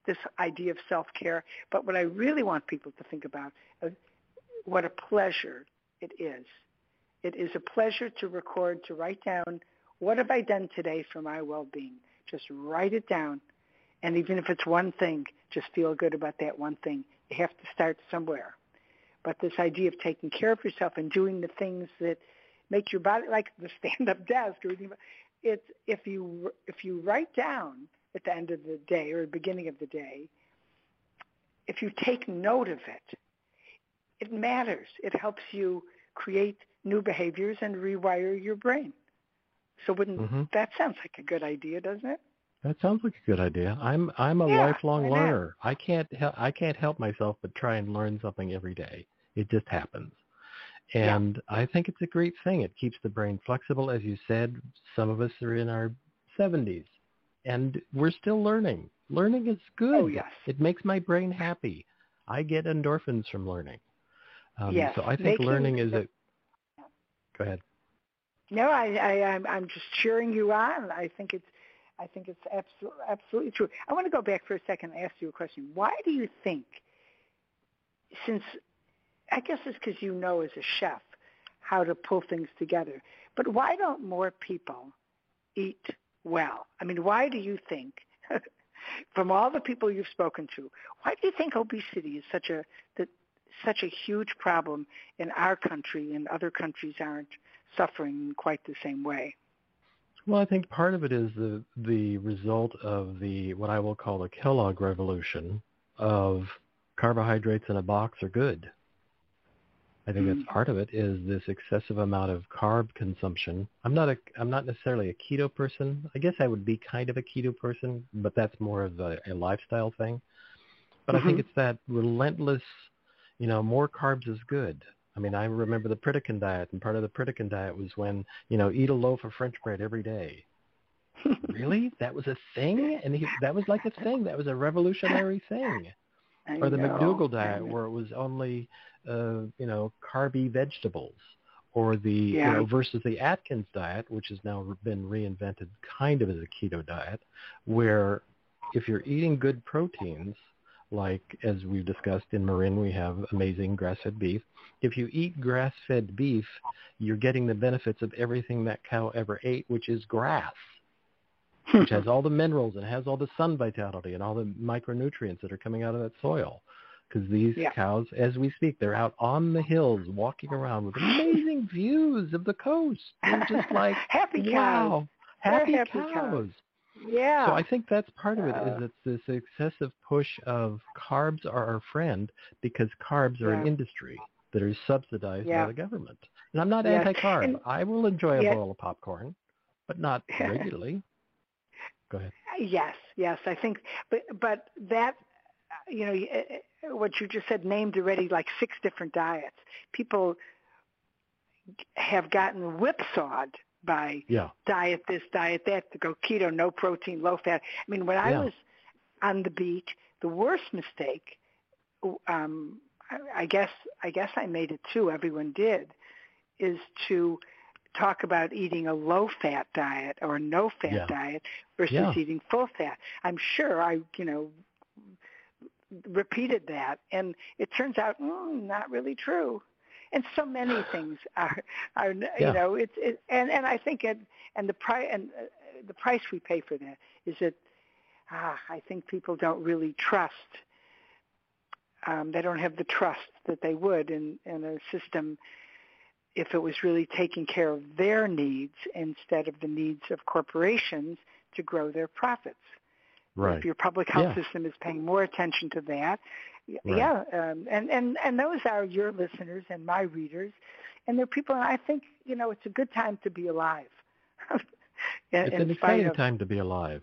this idea of self-care. But what I really want people to think about is what a pleasure it is. It is a pleasure to record, to write down what have I done today for my well-being. Just write it down, and even if it's one thing, just feel good about that one thing. You have to start somewhere. But this idea of taking care of yourself and doing the things that make your body like the stand-up desk or anything. It's if you if you write down at the end of the day or the beginning of the day, if you take note of it, it matters. It helps you create new behaviors and rewire your brain. So wouldn't Mhm. that sounds like a good idea, doesn't it? that sounds like a good idea i'm i'm a Yeah, lifelong learner i can't help i can't help myself but try and learn something every day it just happens Yeah. and i think it's a great thing it keeps the brain flexible as you said some of us are in our 70s and we're still learning learning is good Oh yes. it makes my brain happy i get endorphins from learning um, Yes, so i think making learning is a go ahead No, I, I I'm I'm just cheering you on. I think it's I think it's absolutely absolutely true. I want to go back for a second and ask you a question. Why do you think since I guess it's because you know as a chef how to pull things together, but why don't more people eat well? I mean, why do you think from all the people you've spoken to, why do you think obesity is such a that such a huge problem in our country and other countries aren't suffering in quite the same way. Well, I think part of it is the the result of the what I will call the Kellogg revolution of carbohydrates in a box are good. I think that's part of it is this excessive amount of carb consumption. I'm not a I'm not necessarily a keto person. I guess I would be kind of a keto person, but that's more of a, a lifestyle thing. But mm-hmm. I think it's that relentless, you know, more carbs is good. I mean, I remember the Pritikin diet, and part of the Pritikin diet was when, you know, eat a loaf of French bread every day. really? That was a thing? And he, that was like a thing. That was a revolutionary thing. I or the know. McDougall diet, where it was only, uh, you know, carby vegetables or the yeah. you know versus the Atkins diet, which has now been reinvented kind of as a keto diet, where if you're eating good proteins, like as we've discussed in Marin, we have amazing grass-fed beef. If you eat grass-fed beef, you're getting the benefits of everything that cow ever ate, which is grass, which has all the minerals and has all the sun vitality and all the micronutrients that are coming out of that soil because these yeah. cows, as we speak, they're out on the hills walking around with amazing views of the coast. They're just like happy cows. Wow, happy, happy cows. cows. Yeah. So I think that's part of it is it's this excessive push of carbs are our friend because carbs are yeah. an industry that are subsidized yeah. by the government. And I'm not yes. anti-carb. And, I will enjoy a yes. bowl of popcorn, but not regularly. Go ahead. Yes, yes, I think, but but that you know, eh, what you just said named already like six different diets. People have gotten whipsawed by yeah. diet this, diet that, to go keto, no protein, low fat. I mean, when I yeah. was on the beach, the worst mistake, um, I, I guess, I guess I made it too. Everyone did, is to talk about eating a low fat diet or no fat yeah. diet versus yeah. eating full fat. I'm sure I, you know, repeated that, and it turns out mm, not really true. And so many things are, are Yeah. you know, it's it, and and I think it and the price and uh, the price we pay for that is that ah, I think people don't really trust. Um, they don't have the trust that they would in in a system if it was really taking care of their needs instead of the needs of corporations to grow their profits. Right. If your public health Yeah. system is paying more attention to that, Right. yeah, um, and and and those are your listeners and my readers, and they're people. And I think you know it's a good time to be alive. in, It's in an exciting of, time to be alive.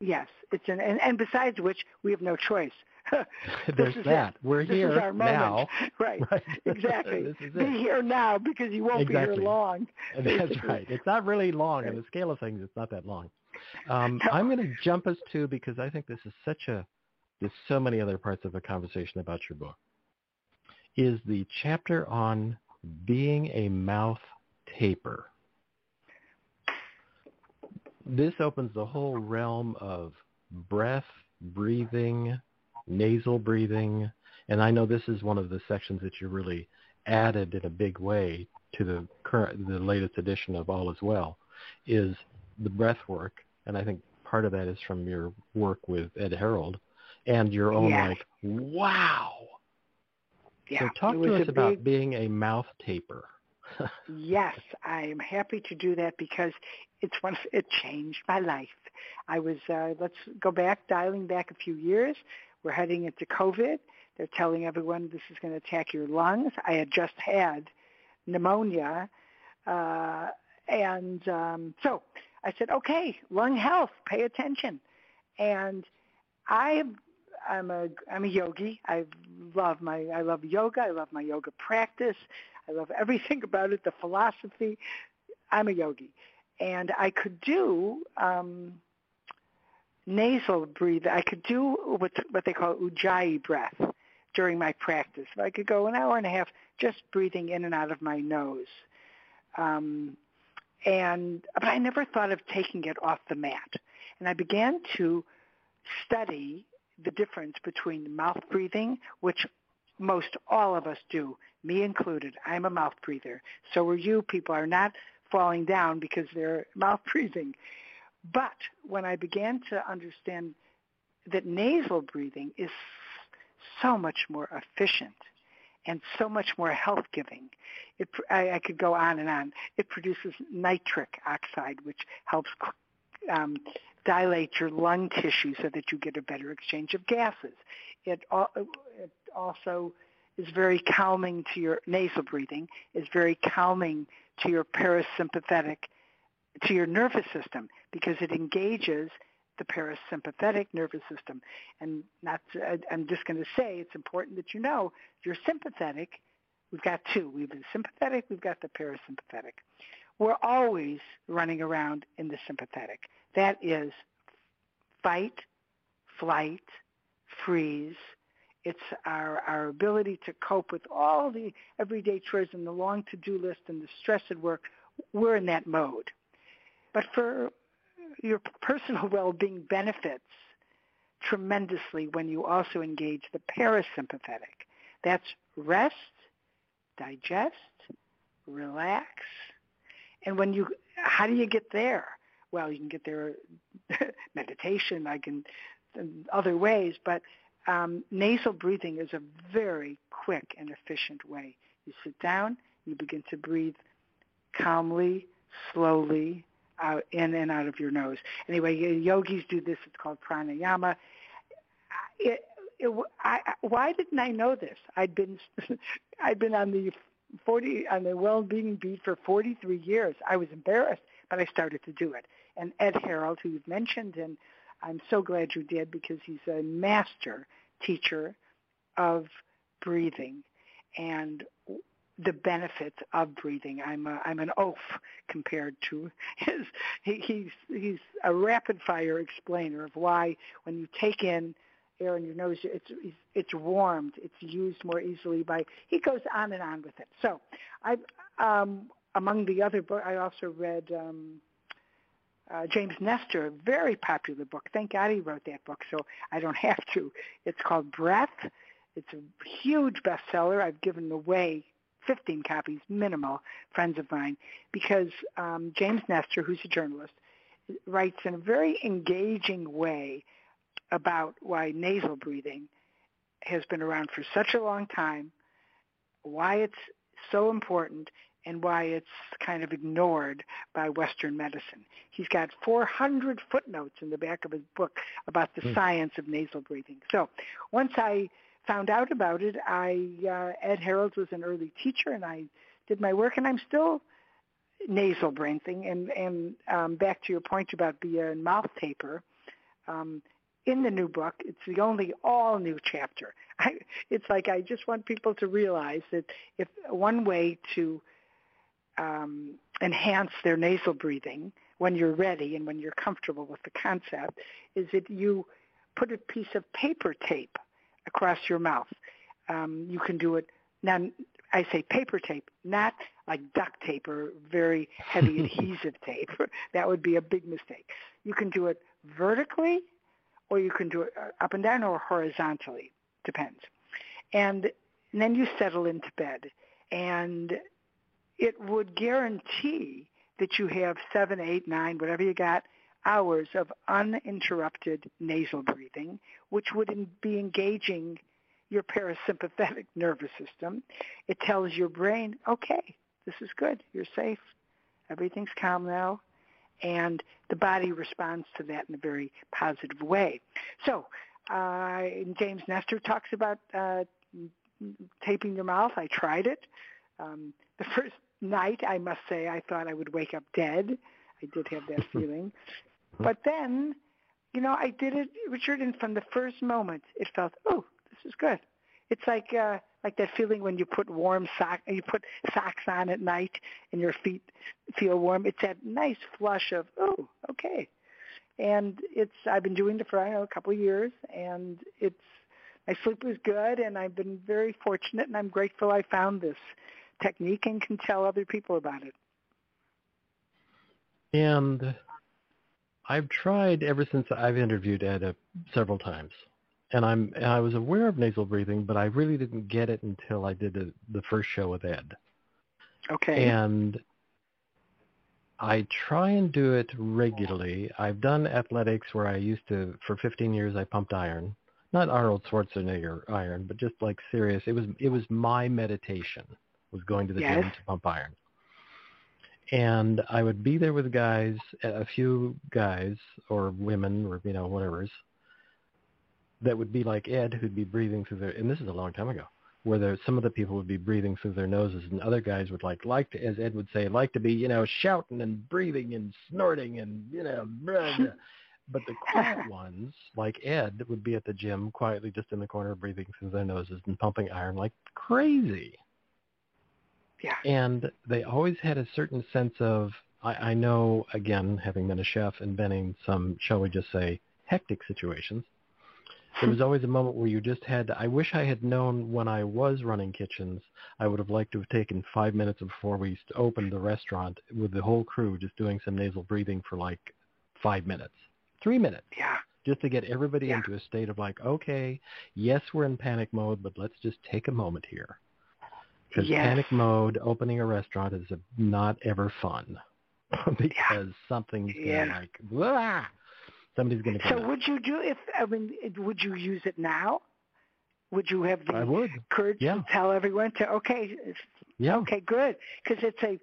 Yes, it's an and, and besides which we have no choice. There's that. It. We're this here is our moment. now. Right. Right. Exactly. Be here now because you won't be here long. That's right. It's not really long. In the scale of things, it's not that long. Um, No. I'm going to jump us to because I think this is such a. There's so many other parts of the conversation about your book. Is the chapter on being a mouth taper. This opens the whole realm of breath, breathing, nasal breathing, and I know this is one of the sections that you really added in a big way to the current, the latest edition of All Is Well, is the breath work, and I think part of that is from your work with Ed Harrold, and your own Yes. like, wow. Yeah. so talk to us about big, being a mouth taper. Yes, I am happy to do that because it's one. It changed my life. I was. Uh, let's go back, dialing back a few years. We're heading into COVID. They're telling everyone this is going to attack your lungs. I had just had pneumonia, uh, and um, so I said, okay, lung health, pay attention. And I, I'm a I'm a yogi. I love my I love yoga. I love my yoga practice. I love everything about it, the philosophy. I'm a yogi. And I could do um, nasal breathing. I could do what, what they call ujjayi breath during my practice. I could go an hour and a half just breathing in and out of my nose. Um, and but I never thought of taking it off the mat. And I began to study the difference between mouth breathing, which most all of us do, me included. I'm a mouth breather. So are you. People are not falling down because they're mouth breathing. But when I began to understand that nasal breathing is so much more efficient and so much more health-giving, it, I, I could go on and on. It produces nitric oxide, which helps um, dilate your lung tissue so that you get a better exchange of gases. It, it also is very calming to your nasal breathing, is very calming to your parasympathetic, to your nervous system because it engages the parasympathetic nervous system. And I'm just going to say it's important that you know you're sympathetic. We've got two. We've the sympathetic, we've got the parasympathetic. We're always running around in the sympathetic. That is fight, flight, freeze. It's our, our ability to cope with all the everyday chores and the long to-do list and the stress at work. We're in that mode. But for your personal well-being benefits tremendously when you also engage the parasympathetic. That's rest, digest, relax. And when you, how do you get there? Well, you can get there meditation, I can, other ways, but um, nasal breathing is a very quick and efficient way. You sit down, you begin to breathe calmly, slowly, out in and out of your nose. Anyway, yogis do this. It's called pranayama. It, it, I, why didn't I know this? I'd been I'd been on the 40 on the well-being beat for 43 years. I was embarrassed, but I started to do it. And Ed Harrold, who you've mentioned, and I'm so glad you did because he's a master teacher of breathing. And the benefits of breathing. I'm a, I'm an oaf compared to his. He, he's he's a rapid fire explainer of why when you take in air in your nose, it's it's warmed. It's used more easily by. He goes on and on with it. So, I um, among the other books, I also read. Um, uh, James Nestor, a very popular book. Thank God he wrote that book, so I don't have to. It's called Breath. It's a huge bestseller. I've given away 15 copies minimal, friends of mine, because um, James Nestor, who's a journalist, writes in a very engaging way about why nasal breathing has been around for such a long time, why it's so important, and why it's kind of ignored by Western medicine. He's got 400 footnotes in the back of his book about the mm. science of nasal breathing. So once I found out about it, I uh, Ed Harrold was an early teacher, and I did my work, and I'm still nasal breathing. And and um, back to your point about the uh, mouth taper, um, in the new book, it's the only all new chapter. I, it's like I just want people to realize that if one way to um, enhance their nasal breathing when you're ready and when you're comfortable with the concept is that you put a piece of paper tape across your mouth. Um, you can do it now. I say paper tape, not like duct tape or very heavy adhesive tape. That would be a big mistake. You can do it vertically, or you can do it uh, up and down, or horizontally. Depends. And, and then you settle into bed, and it would guarantee that you have seven, eight, nine, whatever you got, hours of uninterrupted nasal breathing, which would be engaging your parasympathetic nervous system. It tells your brain, okay, this is good. You're safe. Everything's calm now. And the body responds to that in a very positive way. So uh, James Nestor talks about uh, taping your mouth. I tried it. Um, the first night, I must say, I thought I would wake up dead. I did have that feeling. But then, you know, I did it, Richard, and from the first moment, it felt, oh, this is good. It's like uh, like that feeling when you put warm sock, you put socks on at night, and your feet feel warm. It's that nice flush of, oh, okay. And it's I've been doing it for I don't know a couple of years, and it's my sleep was good, and I've been very fortunate, and I'm grateful I found this technique and can tell other people about it. And I've tried ever since I've interviewed Ed several times, and I'm and I was aware of nasal breathing, but I really didn't get it until I did a, the first show with Ed. Okay. And I try and do it regularly. I've done athletics where I used to for 15 years I pumped iron, not Arnold Schwarzenegger iron, but just like serious. It was it was my meditation was going to the yes. gym to pump iron and I would be there with guys, a few guys or women or you know whatever's that would be like Ed, who'd be breathing through their. And this is a long time ago, where there, some of the people would be breathing through their noses, and other guys would like like to, as Ed would say, like to be you know shouting and breathing and snorting and you know. Blah, blah. but the quiet ones, like Ed, would be at the gym quietly just in the corner breathing through their noses and pumping iron like crazy. Yeah. And they always had a certain sense of, I, I know, again, having been a chef and been in some, shall we just say, hectic situations, there was always a moment where you just had to, I wish I had known when I was running kitchens, I would have liked to have taken five minutes before we opened the restaurant with the whole crew just doing some nasal breathing for like five minutes, three minutes. Yeah. Just to get everybody Yeah. into a state of like, okay, yes, we're in panic mode, but let's just take a moment here. Because Yes. panic mode, opening a restaurant is a, not ever fun because something's gonna Yeah. like, somebody's gonna So out. would you do if I mean would you use it now? Would you have the courage Yeah. to tell everyone to okay, Yeah. okay, good, because it's a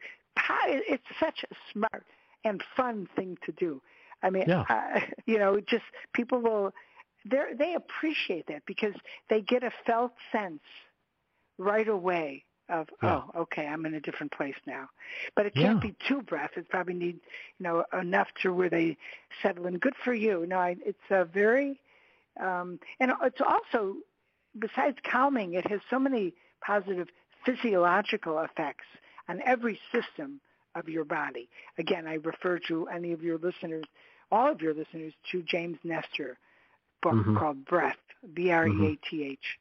it's such a smart and fun thing to do. I mean, Yeah. uh, you know, just people will they they appreciate that because they get a felt sense right away of Yeah. oh okay i'm in a different place now. But it can't Yeah. be too breath it probably need you know enough to where they settle in. Good for you. No I, it's a very um and it's also besides calming it has so many positive physiological effects on every system of your body. Again i refer to any of your listeners all of your listeners to james nestor book Mhm. called breath b r e a t h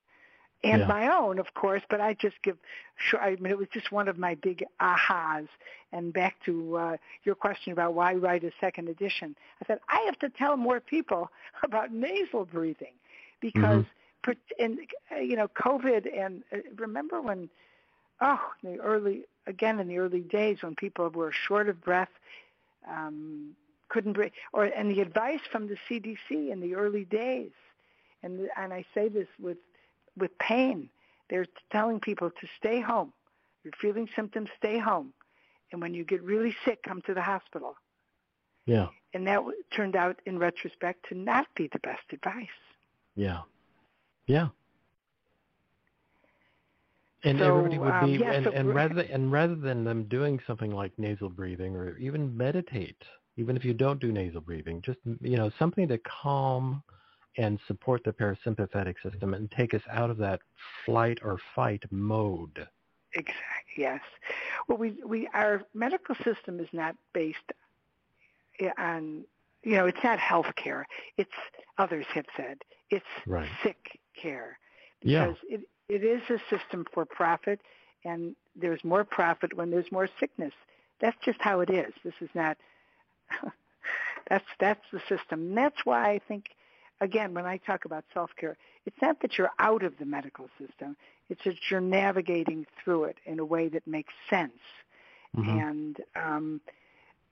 and Yeah. my own, of course, but I just give, sure, I mean, it was just one of my big ahas. And back to uh, your question about why write a second edition, I said, I have to tell more people about nasal breathing because, per in, uh, you know, COVID and uh, remember when, oh, in the early, again, in the early days when people were short of breath, um, couldn't breathe, or, and the advice from the CDC in the early days, and, and I say this with with pain. They're telling people to stay home. You're feeling symptoms, stay home. And when you get really sick, come to the hospital. Yeah. And that turned out, in retrospect, to not be the best advice. Yeah. Yeah. And So, everybody would um, be, yeah, and, so and rather and rather than them doing something like nasal breathing or even meditate, even if you don't do nasal breathing, just you know something to calm and support the parasympathetic system and take us out of that flight or fight mode. Exactly. Yes. Well, we we our medical system is not based eh, on you know it's not health care. It's others have said it's Right. sick care Yeah. because it it is a system for profit, and there's more profit when there's more sickness. That's just how it is. This is not. that's that's the system. And that's why I think, again, when I talk about self care, it's not that you're out of the medical system. It's that you're navigating through it in a way that makes sense, Mhm. and um,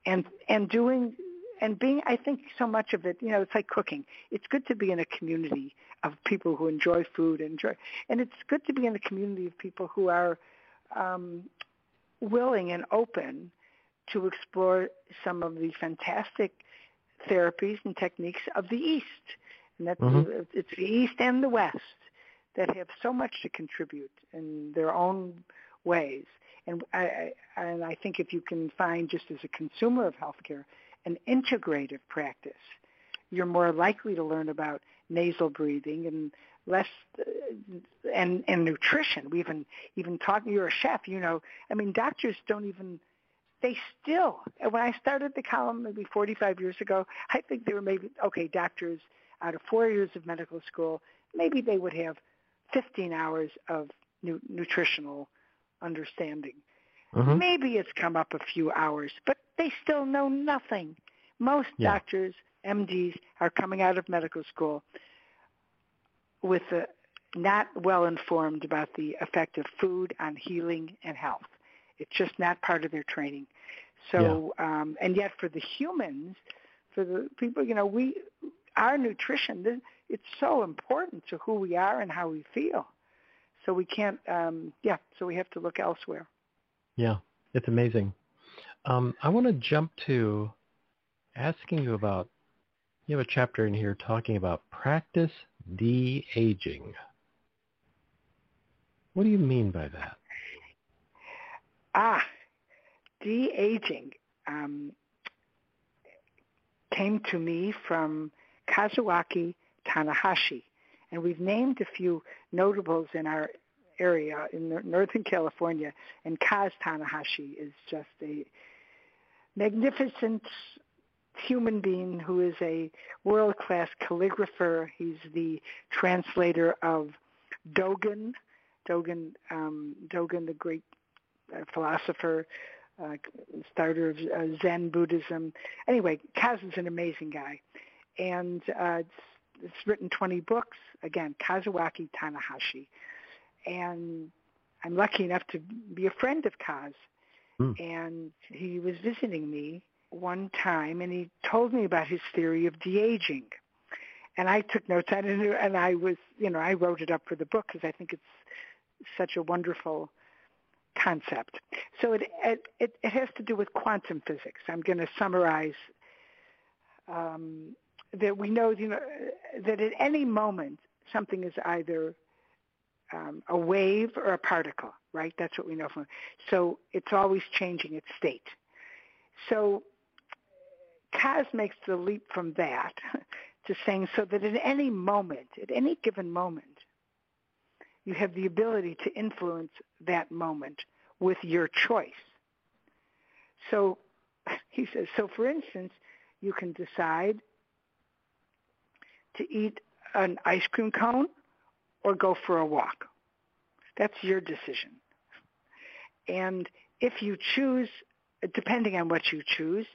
and and doing and being. I think so much of it. You know, it's like cooking. It's good to be in a community of people who enjoy food and enjoy, and it's good to be in a community of people who are um, willing and open to explore some of the fantastic therapies and techniques of the East. And that Mhm. it's the East and the West that have so much to contribute in their own ways. And I, I, and I think if you can find, just as a consumer of healthcare, an integrative practice, you're more likely to learn about nasal breathing and less uh, and and nutrition. We even even talk. You're a chef, you know. I mean, doctors don't even. They still. When I started the column maybe 45 years ago, I think they were maybe okay. Doctors out of four years of medical school, maybe they would have 15 hours of nu- nutritional understanding. Mhm. Maybe it's come up a few hours, but they still know nothing. Most Yeah. doctors, MDs, are coming out of medical school with a, not well informed about the effect of food on healing and health. It's just not part of their training. So, um, and yet for the humans, for the people, you know, we, our nutrition, it's so important to who we are and how we feel. So we can't, um, yeah, so we have to look elsewhere. Yeah, it's amazing. Um, I want to jump to asking you about, you have a chapter in here talking about practice de-aging. What do you mean by that? Ah, de-aging. Um, came to me from Kazuaki Tanahashi. And we've named a few notables in our area in Northern California, and Kaz Tanahashi is just a magnificent human being who is a world-class calligrapher. He's the translator of Dogen, Dogen, um, Dogen, the great uh, philosopher, uh, starter of uh, Zen Buddhism. Anyway, Kaz is an amazing guy, and uh, it's, it's written 20 books. Again, Kazuaki Tanahashi, and I'm lucky enough to be a friend of Kaz. Hmm. And he was visiting me one time, and he told me about his theory of de-aging. And I took notes on it, and I was, you know, I wrote it up for the book because I think it's such a wonderful concept. So it, it, it has to do with quantum physics. I'm going to summarize um, that we know, you know that at any moment something is either um, a wave or a particle, right? That's what we know from. So it's always changing its state. So Kaz makes the leap from that to saying so that at any moment, at any given moment, you have the ability to influence that moment with your choice. So he says, so for instance, you can decide to eat an ice cream cone or go for a walk. That's your decision. And if you choose, depending on what you choose,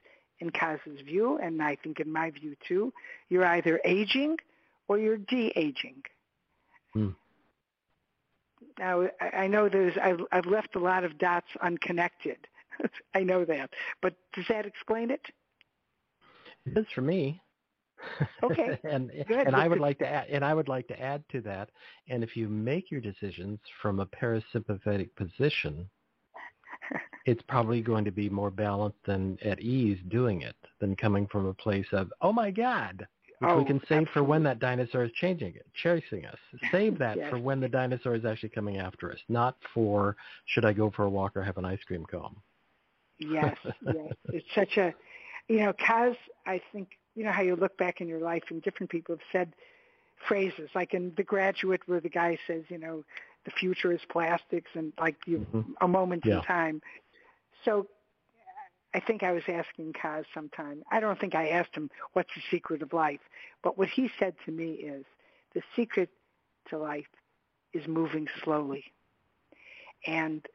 in Kaz's view, and I think in my view too, you're either aging or you're de-aging. Hmm. Now, I know there's, I've, I've left a lot of dots unconnected. I know that. But does that explain it? It does for me. Okay. and and I would like to add, and I would like to add to that. And if you make your decisions from a parasympathetic position, it's probably going to be more balanced and at ease doing it than coming from a place of, oh my God, which oh, we can save absolutely. for when that dinosaur is changing it, chasing us. Save that yes. for when the dinosaur is actually coming after us, not for should I go for a walk or have an ice cream cone. yes, yes. It's such a, you know, Kaz, I think, you know how you look back in your life and different people have said phrases, like in The Graduate where the guy says, you know, the future is plastics and like you, mm-hmm. a moment yeah. in time. So I think I was asking Kaz sometime. I don't think I asked him what's the secret of life, but what he said to me is the secret to life is moving slowly. And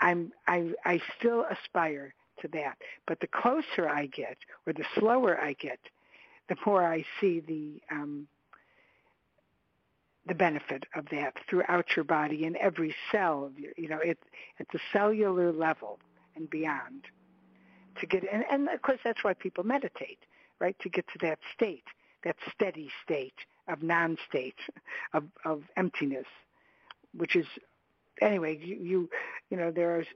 I'm I I still aspire to that. But the closer I get or the slower I get, the more I see the um the benefit of that throughout your body in every cell of your you know, it at the cellular level and beyond to get and, and of course that's why people meditate right to get to that state that steady state of non-state of, of emptiness which is anyway you you, you know there's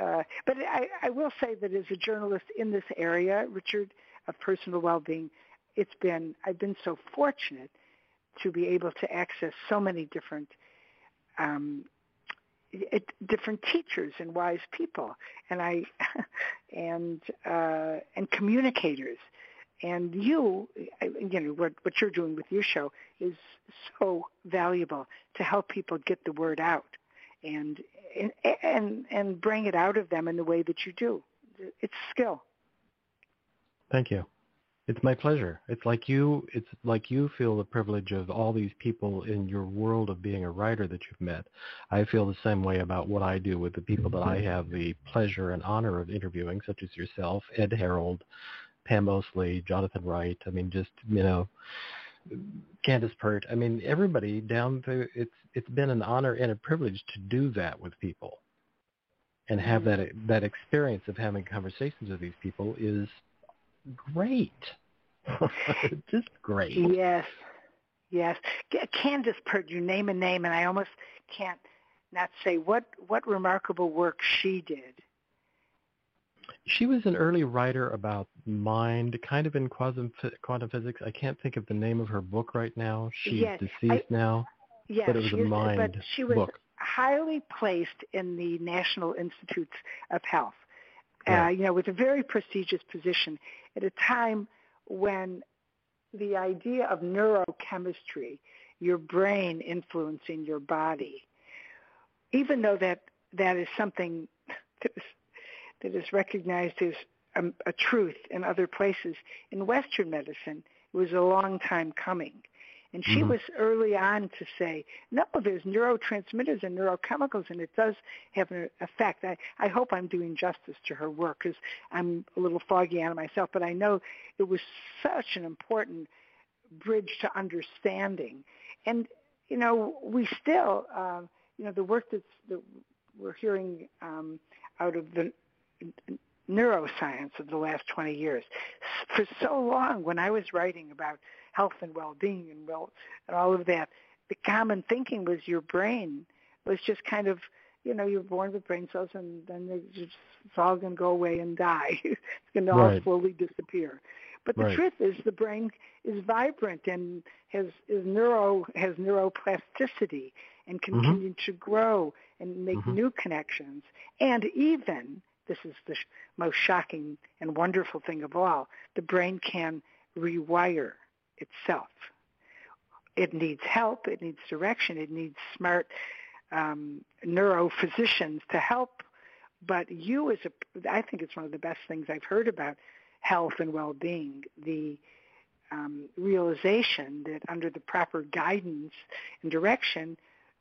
uh, but I, I will say that as a journalist in this area richard of personal well-being it's been i've been so fortunate to be able to access so many different um, it, different teachers and wise people, and I, and uh, and communicators, and you, you know what what you're doing with your show is so valuable to help people get the word out, and and and bring it out of them in the way that you do. It's skill. Thank you. It's my pleasure. It's like you it's like you feel the privilege of all these people in your world of being a writer that you've met. I feel the same way about what I do with the people that I mm-hmm. have the pleasure and honor of interviewing, such as yourself, Ed Harrold, Pam Mosley, Jonathan Wright. I mean just, you know, Candace Pert. I mean everybody down through it's it's been an honor and a privilege to do that with people. And have mm-hmm. that that experience of having conversations with these people is great. Just great. Yes. Yes. Candace Pert, you name a name, and I almost can't not say what, what remarkable work she did. She was an early writer about mind, kind of in quantum, quantum physics. I can't think of the name of her book right now. She's yes, deceased I, now. Yes, but it was a mind but she was book. highly placed in the National Institutes of Health. Uh, you know, with a very prestigious position at a time when the idea of neurochemistry, your brain influencing your body, even though that that is something that is, that is recognized as a, a truth in other places, in Western medicine, it was a long time coming. And she mm-hmm. was early on to say, no, there's neurotransmitters and neurochemicals, and it does have an effect. I, I hope I'm doing justice to her work because I'm a little foggy on it myself, but I know it was such an important bridge to understanding. And, you know, we still, uh, you know, the work that's, that we're hearing um, out of the neuroscience of the last 20 years. For so long, when I was writing about health and well-being and well and all of that, the common thinking was your brain was just kind of, you know, you're born with brain cells and then they just, it's all going to go away and die. it's going to right. all slowly disappear. But the right. truth is, the brain is vibrant and has is neuro has neuroplasticity and can mm-hmm. continue to grow and make mm-hmm. new connections. And even this is the sh- most shocking and wonderful thing of all, the brain can rewire itself. It needs help. It needs direction. It needs smart um, neurophysicians to help. But you, as a, I think it's one of the best things I've heard about health and well-being. The um, realization that under the proper guidance and direction,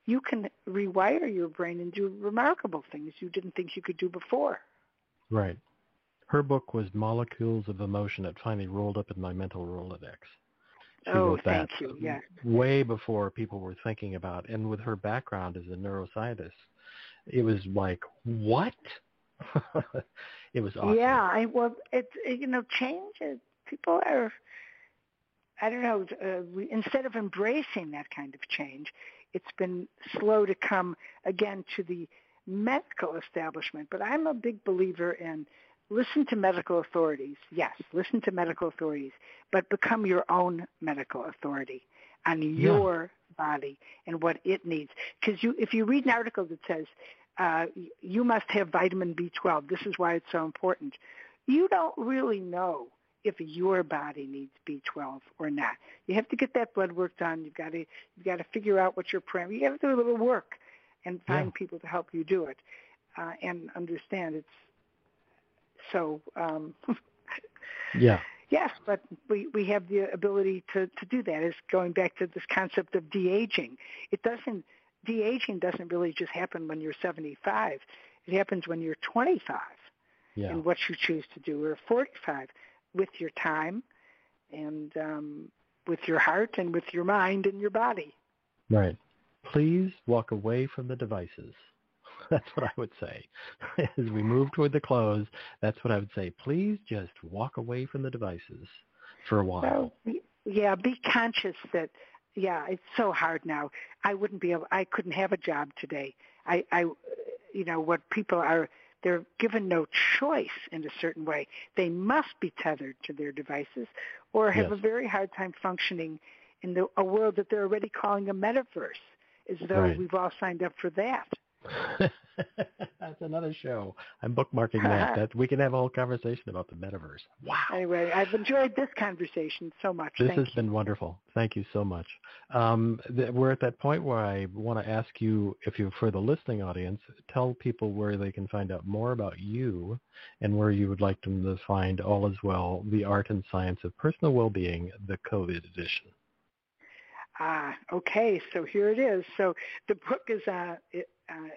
you can rewire your brain and do remarkable things you didn't think you could do before. Right. Her book was Molecules of Emotion. It finally rolled up in my mental Rolodex. She oh, wrote that thank you. Yeah. way before people were thinking about. And with her background as a neuroscientist, it was like, what? it was awesome. Yeah, I well, it's you know, change. Is, people are, I don't know. Uh, we, instead of embracing that kind of change, it's been slow to come again to the medical establishment. But I'm a big believer in listen to medical authorities. Yes, listen to medical authorities, but become your own medical authority on your yeah. body and what it needs. Because you, if you read an article that says uh, you must have vitamin B12, this is why it's so important. You don't really know if your body needs B12 or not. You have to get that blood work done. You've got to you've got to figure out what your parameter. You got to do a little work and find yeah. people to help you do it uh, and understand it's so um, yeah. Yes but we we have the ability to to do that. Is going back to this concept of de-aging. It doesn't de-aging doesn't really just happen when you're 75 it happens when you're 25 yeah. and what you choose to do or 45 with your time and um, with your heart and with your mind and your body. Right. Please walk away from the devices That's what I would say. As we move toward the close, that's what I would say. Please just walk away from the devices for a while. Oh, so, yeah, be conscious that yeah, it's so hard now. I wouldn't be able I couldn't have a job today. I I you know, what people are they're given no choice in a certain way. They must be tethered to their devices or have yes. a very hard time functioning in the, a world that they're already calling a metaverse, as though right. we've all signed up for that. That's another show. I'm bookmarking that. that. We can have a whole conversation about the metaverse. Wow. Anyway, I've enjoyed this conversation so much. This Thank has you. been wonderful. Thank you so much. Um, th- we're at that point where I want to ask you, if you, for the listening audience, tell people where they can find out more about you and where you would like them to find All Is Well, the art and science of personal well-being, the COVID edition. Ah, okay. So here it is. So the book is uh, it, uh,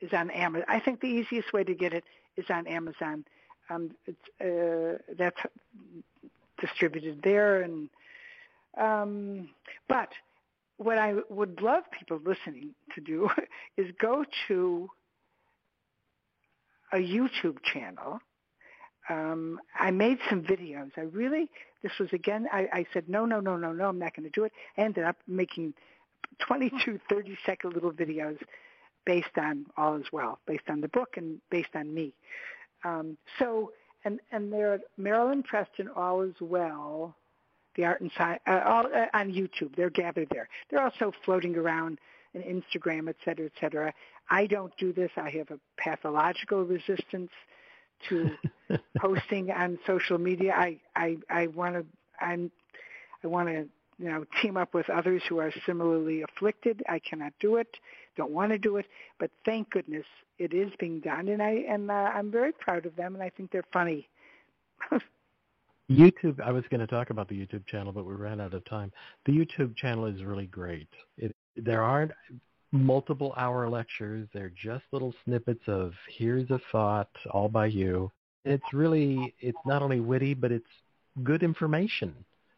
is on Amazon. I think the easiest way to get it is on Amazon. Um, it's, uh, that's distributed there, and um, but what I would love people listening to do is go to a YouTube channel. Um, I made some videos. I really, this was again, I, I said, no, no, no, no, no, I'm not going to do it. I ended up making 22, 30 second little videos based on All Is Well, based on the book and based on me. Um, so, and and they're Marilynn Preston All Is Well, the art and science uh, all uh, on YouTube. They're gathered there. They're also floating around in Instagram, et cetera, et cetera. I don't do this. I have a pathological resistance to posting on social media. I I I want to I'm I want to you know team up with others who are similarly afflicted. I cannot do it, don't want to do it, but thank goodness it is being done, and I and uh, I'm very proud of them, and I think they're funny. YouTube, I was going to talk about the YouTube channel, but we ran out of time. The YouTube channel is really great. It, there aren't multiple hour lectures. They're just little snippets of here's a thought all by you. It's really, it's not only witty, but it's good information.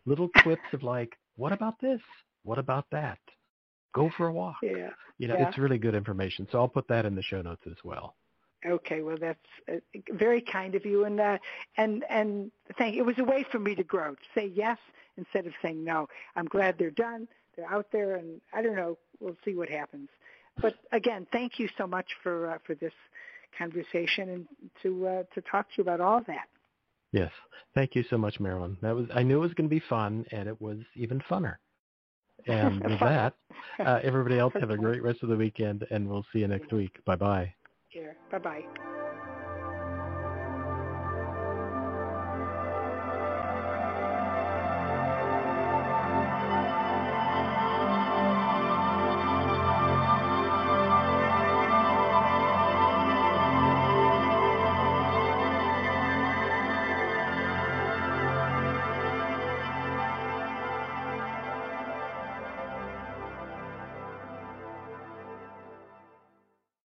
Little clips of like, what about this? What about that? Go for a walk. Yeah. You know, yeah. it's really good information. So I'll put that in the show notes as well. Okay, well that's uh, very kind of you, and uh, and and thank. It was a way for me to grow, to say yes instead of saying no. I'm glad they're done. They're out there, and I don't know. We'll see what happens. But again, thank you so much for uh, for this conversation and to uh, to talk to you about all that. Yes, thank you so much, Marilynn. That was I knew it was going to be fun, and it was even funner. And with that, uh, everybody else have a great rest of the weekend, and we'll see you next week. Bye bye. Here. Bye bye.